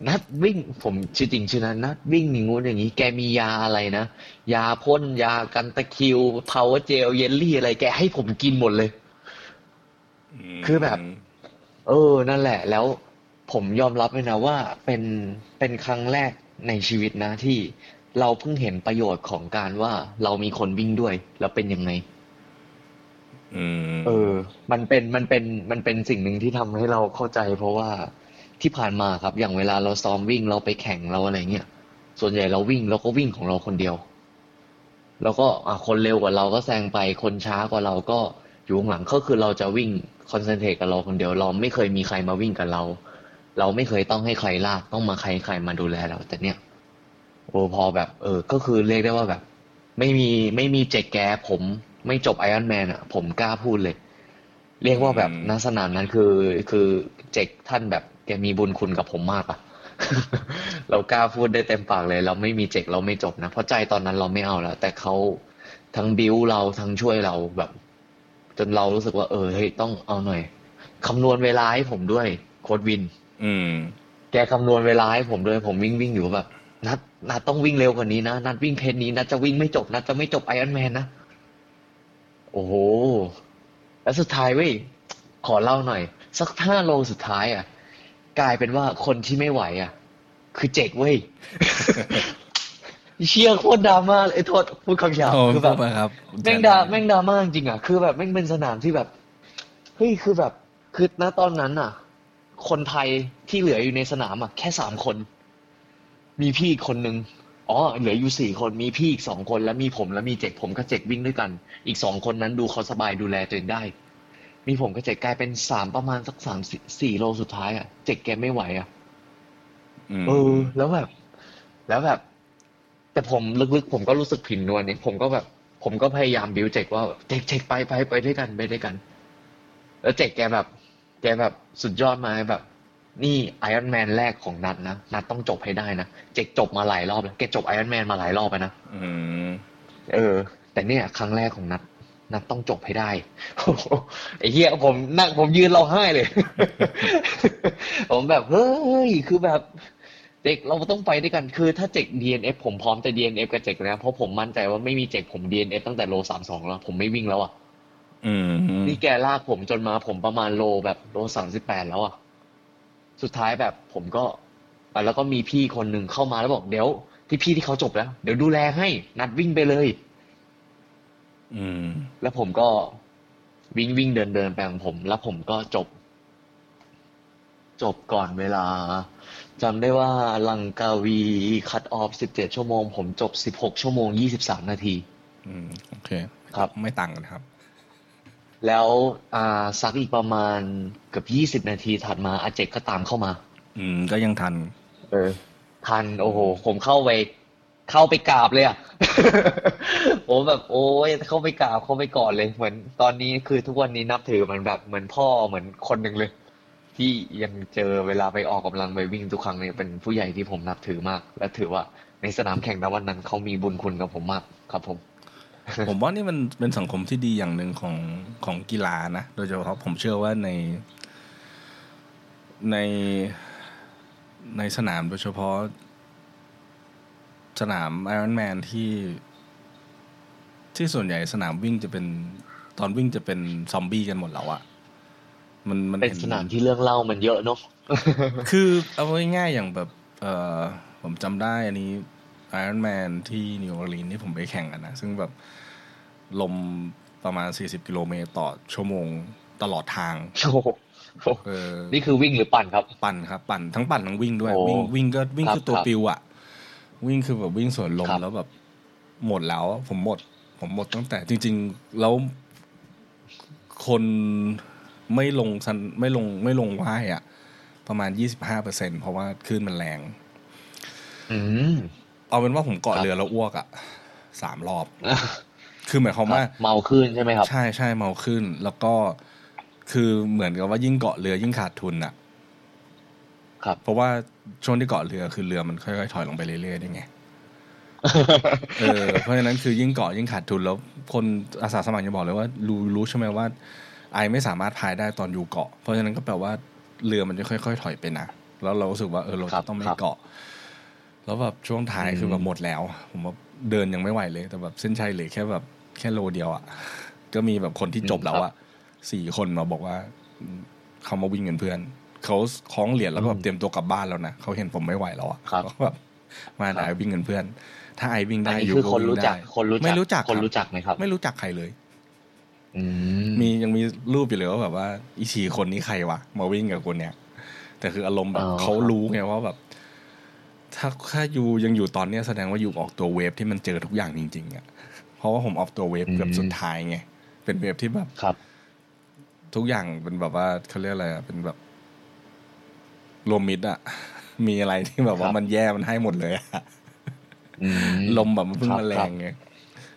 นัดวิ่งผมชื่อจริงชื่อนั้นนัดวิ่งอย่างงู้นอย่างนี้ แกมียาอะไรนะ ยาพ่นยากันตะคริว power gel เยลลี่อะไรแกให้ผมกินหมดเลย คือแบบ เออ นั่นแหละ แล้วผมยอมรับเลยนะว่าเป็นเป็นครั้งแรก ในชีวิตนะที่เราเพิ่งเห็นประโยชน์ของการว่าเรามีคนวิ่งด้วย แล้วเป็นยังไงอืมเออ มันเป็นมันเป็นมันเป็นสิ่งหนึ่งที่ทำให้เราเข้าใจ เพราะว่าที่ผ่านมาครับ อย่างเวลาเราซ้อมวิ่งเราไปแข่งเราอะไรเงี้ยส่วนใหญ่เราวิ่งเราก็วิ่งของเราคนเดียว แล้วก็อะคนเร็วกว่าเราก็แซงไปคนช้ากว่าเราก็อยู่ข้างหลังก็คือเราจะวิ่งคอนเซนเทรตกับเราคนเดียว เราไม่เคยมีใครมาวิ่งกับเรา เราไม่เคยต้องให้ใครลากต้องมาใครใครมาดูแลเราแต่เนี้ยโอ้พอแบบ เออ ก็คือเรียกได้ว่าแบบ ไม่มีไม่มีเจกแกผมไม่จบไอรอนแมนอะ ผมกล้าพูดเลย เรียกว่าแบบอืมณสนามนั้นคือ คือเจกท่านแบบแกมีบุญคุณกับผมมากอะเรากล้าพูดได้เต็มปากเลย เราไม่มีเจกเราไม่จบนะ เพราะใจตอนนั้นเราไม่เอาแล้ว แต่เขาทั้งบิวเราทั้งช่วยเราแบบ จนเรารู้สึกว่า เออเฮ้ยต้องเอาหน่อยคำนวณเวลาให้ผมด้วย โค้ดวิน อืม แกคำนวณเวลาให้ผมด้วยผมวิ่งวิ่งอยู่แบบนัดนัดต้องวิ่งเร็วกว่านี้นะนัดวิ่งเพจนี้นัดจะวิ่งไม่จบนัดจะไม่จบไอรอนแมนนะโอ้โหแล้วสุดท้ายเว้ยขอเล่าหน่อย สักห้าโลสุดท้ายอะ กลายเป็นว่าคนที่ไม่ไหว อะ คือเจกเว้ยเชียร์โคตรดราม่าเลยเอ้ยโทษพูดคำหยาบโอ้คือแบบพูดไปครับแม่งดราแม่งดราม่าจริงๆอะคือแบบแม่งเป็นสนามที่แบบเฮ้ยคือแบบคือณตอนนั้นอะ คนไทยที่เหลืออยู่ในสนามอะแค่สามคน มีพี่อีกคนนึงอ๋อเหลืออยู่สี่คนมีพี่อีกสองคนแล้วมีผมแล้วมีเจกผมกับเจกวิ่งด้วยกัน อีกสองคนนั้นดูเขาสบายดูแลตัวเองได้ มีผมกับเจกกลายเป็นสามประมาณสักสามสี่สี่โลสุดท้ายอะเจกแกไม่ไหวอะมเออ แล้วแบบ แล้วแบบ แต่ผมลึกๆผมก็รู้สึกผิดนวลเนี่ยผมก็แบบ ผมก็พยายามบิวเจกว่าเจกเจกไปไปไปด้วยกันไปด้วยกัน แล้วเจกแกแบบ แกแบบสุดยอดมาแบบ นี่ไอรอนแมนแรกของนัดนะนัดต้องจบให้ได้นะเจกจบมาหลายรอบแล้วแกจบไอรอนแมนมาหลายรอบไปนะอืมเออ แต่เนี่ยครั้งแรกของนัดนัดต้องจบให้ได้โอ้โหไอ้เหี้ยผมนั่งผมยืนร้องไห้เลย ผมแบบเฮ้ยคือแบบเด็กเราต้องไปด้วยกันคือถ้าเจก DNF ผมพร้อมแต่ DNF กับเจกนะเพราะผมมั่นใจว่าไม่มีเจกผม DNF ตั้งแต่โลสามสองแล้ว ผมไม่วิ่งแล้วอะอืม นี่แกลากผมจนมาผมประมาณโลแบบโลสามสิบแปดแล้วอะ สุดท้ายแบบผมก็อะแล้วก็มีพี่คนหนึ่งเข้ามาแล้วบอกเดี๋ยว ที่พี่ที่เขาจบแล้ว เดี๋ยวดูแลให้นัดวิ่งไปเลย อืม แล้วผมก็วิ่งวิ่งเดินเดินไปของผม แล้วผมก็จบ จบก่อนเวลาจำได้ว่าลังกาวีคัตออฟสิบเจ็ดชั่วโมง ผมจบสิบหกชั่วโมงยี่สิบสามนาที อืม โอเค ครับ ไม่ต่างกันครับ แล้วอ่าสักอีกประมาณเกือบยี่สิบนาทีถัดมาอาเจกก็ตามเข้ามา อืม ก็ยังทัน เออ ทันโอ้โห ผมเข้าไปเข้าไปกราบเลยอะผมแบบโอ้ยเข้าไปกราบเข้าไปก่อนเลย เหมือนตอนนี้คือทุกวันนี้นับถือมันแบบเหมือนพ่อเหมือนคนหนึ่งเลย ที่ยังเจอเวลาไปออกกำลังไปวิ่งทุกครั้งเนี่ยเป็นผู้ใหญ่ที่ผมนับถือมาก และถือว่าในสนามแข่งณวันนั้นเขามีบุญคุณกับผมมากครับผม ผมว่านี่มันเป็นสังคมที่ดีอย่างหนึ่งของของกีฬานะโดยเฉพาะผมเชื่อว่าใน ในในสนามโดยเฉพาะ สนามไอรอนแมนที่ ที่ส่วนใหญ่สนามวิ่งจะเป็นตอนวิ่งจะเป็นซอมบี้กันหมดแล้วอะมันมันเป็นห็สนามที่เรื่องเล่ามันเยอะเนาะคือเอาง่ายๆอย่างแบบ เออผมจำได้อันนี้ Iron Man ที่นิวออร์ลีนที่ผมไปแข่งกันนะ ซึ่งแบบลมประมาณ 40 กิโลเมตรต่อชั่วโมงตลอดทางโอ้โหเออนี่คือวิ่งหรือปั่นครับ ปั่นครับ ปั่นทั้งปั่นทั้งวิ่งด้วยโอ้วิ่งวิ่งก็วิ่งครับคือตัวครับปลิวอะวิ่งคือแบบวิ่งสวนลมครับแล้วแบบหมดแล้ว ผมหมด ผมหมดตั้งแต่จริง ๆ แล้วคนไม่ลงซันไม่ลงไม่ลงว่ายอะประมาณ25เปอร์เซ็นเพราะว่าคลื่นมันแรง อืม เอาเป็นว่าผมเกาะครับเรือแล้วอ้วกอะสามรอบ คือหมายความว่าเมาขึ้นใช่ไหมครับ ใช่ใช่เมาขึ้น แล้วก็คือเหมือนกับว่ายิ่งเกาะเรือยิ่งขาดทุนอะครับ เพราะว่าช่วงที่เกาะเรือคือเรือมันค่อยๆถอยลงไปเรื่อยๆได้ไงเออเพราะฉะนั้นคือยิ่งเกาะยิ่งขาดทุนแล้ว คนอาสาสมัครจะบอกเลยว่า รู้รู้ใช่ไหมว่า ไอไม่สามารถพายได้ตอนอยู่เกาะ เพราะฉะนั้นก็แปลว่าเรือมันจะค่อย ๆ ถอยไปนะแล้วเรารู้สึกว่าเออเราครัจะบต้องไม่ครับเกาะ แล้วแบบช่วงท้ายอืมคือแบบหมดแล้ว ผมว่าเดินยังไม่ไหวเลย แต่แบบเส้นชัยเหลือแค่แบบแค่โลเดียวอะก็มีแบบคนที่จบแล้วอะสี่คนมาบอกว่าเขามาวิ่งกันเพื่อนเขาคล้องเหรียญแล้วก็แบบเตรียมตัวกลับบ้านแล้วนะเขาเห็นผมไม่ไหวแล้วอะครับเขาแบบมาไหนวิ่งกันเพื่อน ถ้าไอวิ่งอันได้นี้อยู่คือก็คนวิ่งรู้จักได้คนรู้จักไม่รู้จักคนรับรู้จักไหมครับ ไม่รู้จักใครเลยอืมมียังมีรูปอยู่เลยว่าแบบว่าอีชีคนนี้ใครวะมาวิ่งกับคนเนี้ยแต่คืออารมณ์แบบอ๋อเขารู้ไงว่าแบบ ถ้าถ้ายูยังอยู่ตอนเนี้ยแสดงว่ายูออกตัวเวฟที่มันเจอทุกอย่างจริงๆอะเพราะว่าผมออกตัวเวฟเกือบสุดท้ายไงเป็นเวฟที่แบบครับ ทุกอย่างเป็นแบบว่าเขาเรียกอะไรอะเป็นแบบรวมมิดอะมีอะไรที่แบบว่าครับมันแย่มันให้หมดเลยอะอืมลมแบบมันเพิ่งครับมาแรครังบไง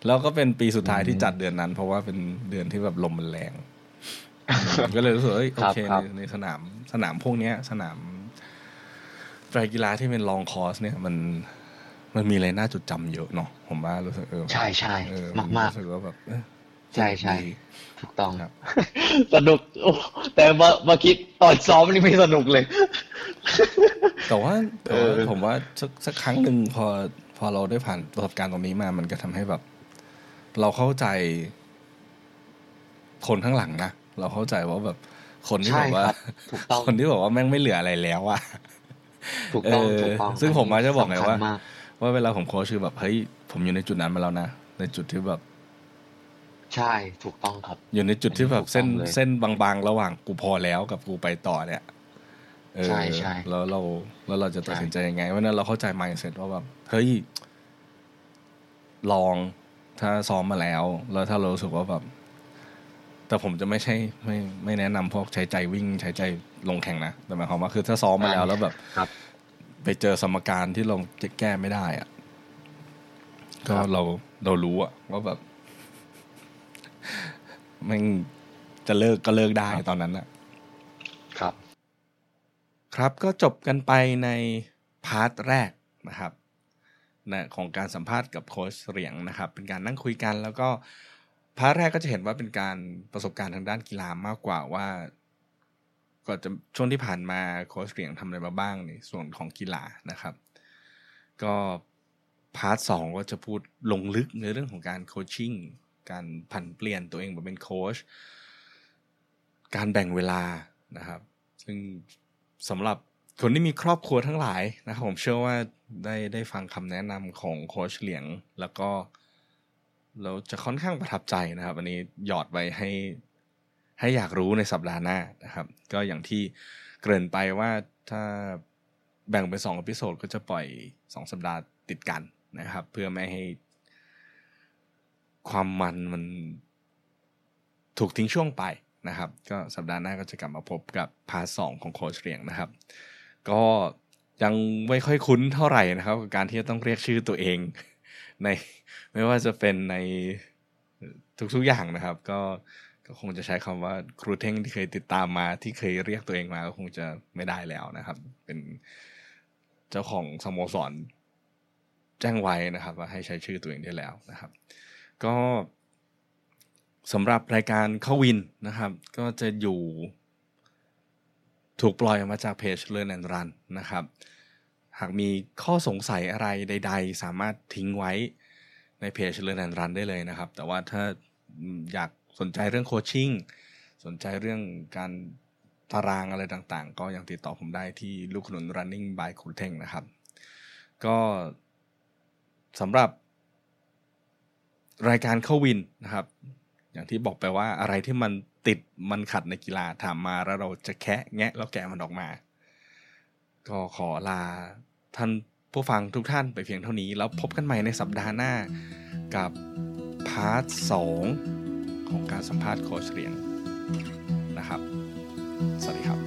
แล้วก็เป็นปีสุดท้ายอืมที่จัดเดือนนั้น เพราะว่าเป็นเดือนที่แบบลมมันแรง ก็เลยรู้สึกว่าเอ้ยโอครับเคครัในบในสนามสนามพวกเนี้ย สนาม ไตรกีฬาที่เป็นลองคอร์สเนี่ยมันมันมีอะไรน่าจดจำเยอะเนาะผมว่ารู้สึกเออใช่ใช่เออมากมากรู้สึกว่าแบบเออใช่ใช่ดีถูกต้องครับ สนุกโอ้แต่มามาคิดตอนซ้อมนี่ไม่สนุกเลย แต่ว่าแต่ว่าเออผมว่าสักสักครั้งหนึ่งพอพอเราได้ผ่านประสบการณ์ตรงนี้มา มันก็ทำให้แบบ เราเข้าใจ คนข้างหลังนะเราเข้าใจว่าแบบคนที่ใช่แบบว่าครับถูกต้องคนที่บอกว่าแม่งไม่เหลืออะไรแล้วอะ ถูกต้องเออถูกต้องซึ่งผมมาจะบอกไงสำคัญว่ามากว่าเวลาผมโค้ชคือแบบเฮ้ยผมอยู่ในจุดนั้นมาแล้วนะในจุดที่แบบ ใช่ถูกต้องครับ อยู่ในจุดที่แบบเส้นถูกต้องเลยเส้นบางๆ ระหว่างกูพอแล้วกับกูไปต่อเนี่ยเออใช่ใช่แล้วเราแล้วเราจะตัดใช่สินใจยังไงวันนั้นเราเข้าใจ mindset ว่าแบบเฮ้ยลองถ้าซ้อมมาแล้ว แล้วถ้าเรารู้สึกว่าแบบ แต่ผมจะไม่ใช่ไม่ไม่แนะนำพวกใช้ใจวิ่งใช้ใจลงแข่งนะแต่หมายความว่าคือถ้าซ้อมมาแล้วแล้วแบบครับไปเจอสมการที่เราจะแก้ไม่ได้อะก็ครับเราเรารู้อะว่าแบบมันจะเลิกก็เลิกได้ตอนนั้นนะครับ ครับก็จบกันไปในพาร์ทแรกนะครับนะของการสัมภาษณ์กับโค้ชเหรียงนะครับ เป็นการนั่งคุยกันแล้วก็ part แรกก็จะเห็นว่าเป็นการประสบการณ์ทางด้านกีฬามากกว่าว่าก็จะช่วงที่ผ่านมาโค้ชเหลียงทำอะไรมาบ้างในส่วนของกีฬานะครับ ก็ part สองก็จะพูดลงลึกในเรื่องของการ coaching การผันเปลี่ยนตัวเองมาเป็นโค้ชการแบ่งเวลานะครับ ซึ่งสำหรับคนที่มีครอบครัวทั้งหลายนะครับ ผมเชื่อว่าได้ได้ฟังคำแนะนำของโค้ชเหลียง แล้วก็ เราจะค่อนข้างประทับใจนะครับ อันนี้หยอดไว้ให้ให้อยากรู้ในสัปดาห์หน้านะครับ ก็อย่างที่เกริ่นไปว่าถ้าแบ่งเป็นสอง episode ก็จะปล่อยสองสัปดาห์ติดกันนะครับ เพื่อไม่ให้ความมันมันถูกทิ้งช่วงไปนะครับ ก็สัปดาห์หน้าก็จะกลับมาพบกับ part สองของโค้ชเหลียงนะครับ ก็ยังไม่ค่อยคุ้นเท่าไหร่นะครับกับการที่จะต้องเรียกชื่อตัวเอง ในไม่ว่าจะเป็นในทุกๆอย่างนะครับ ก็ก็คงจะใช้คำว่าครูเท่งที่เคยติดตามมาที่เคยเรียกตัวเองมาก็คงจะไม่ได้แล้วนะครับ เป็นเจ้าของสโมสรแจ้งไว้นะครับ ว่าให้ใช้ชื่อตัวเองได้แล้วนะครับ ก็สำหรับรายการเข้าวินนะครับ ก็จะอยู่ถูกปล่อยมาจากเพจ Learn and Run นะครับ หากมีข้อสงสัยอะไรใด ๆ สามารถทิ้งไว้ในเพจ Learn and Run ได้เลยนะครับ แต่ว่าถ้าอยากสนใจเรื่องโคชชิ่งสนใจเรื่องการตารางอะไรต่างๆ ก็ยังติดต่อผมได้ที่ลูกขนุน running by คุณเท่งนะครับ ก็สำหรับรายการเข้าวินนะครับ อย่างที่บอกไปว่าอะไรที่มันติดมันขัดในกีฬาถามมาแล้วเราจะแคะแงะแล้วแกะมันออกมา ก็ขอลา ท่านผู้ฟังทุกท่านไปเพียงเท่านี้ แล้วพบกันใหม่ในสัปดาห์หน้ากับพาร์ทสองของการสัมภาษณ์โคชเรียงนะครับ สวัสดีครับ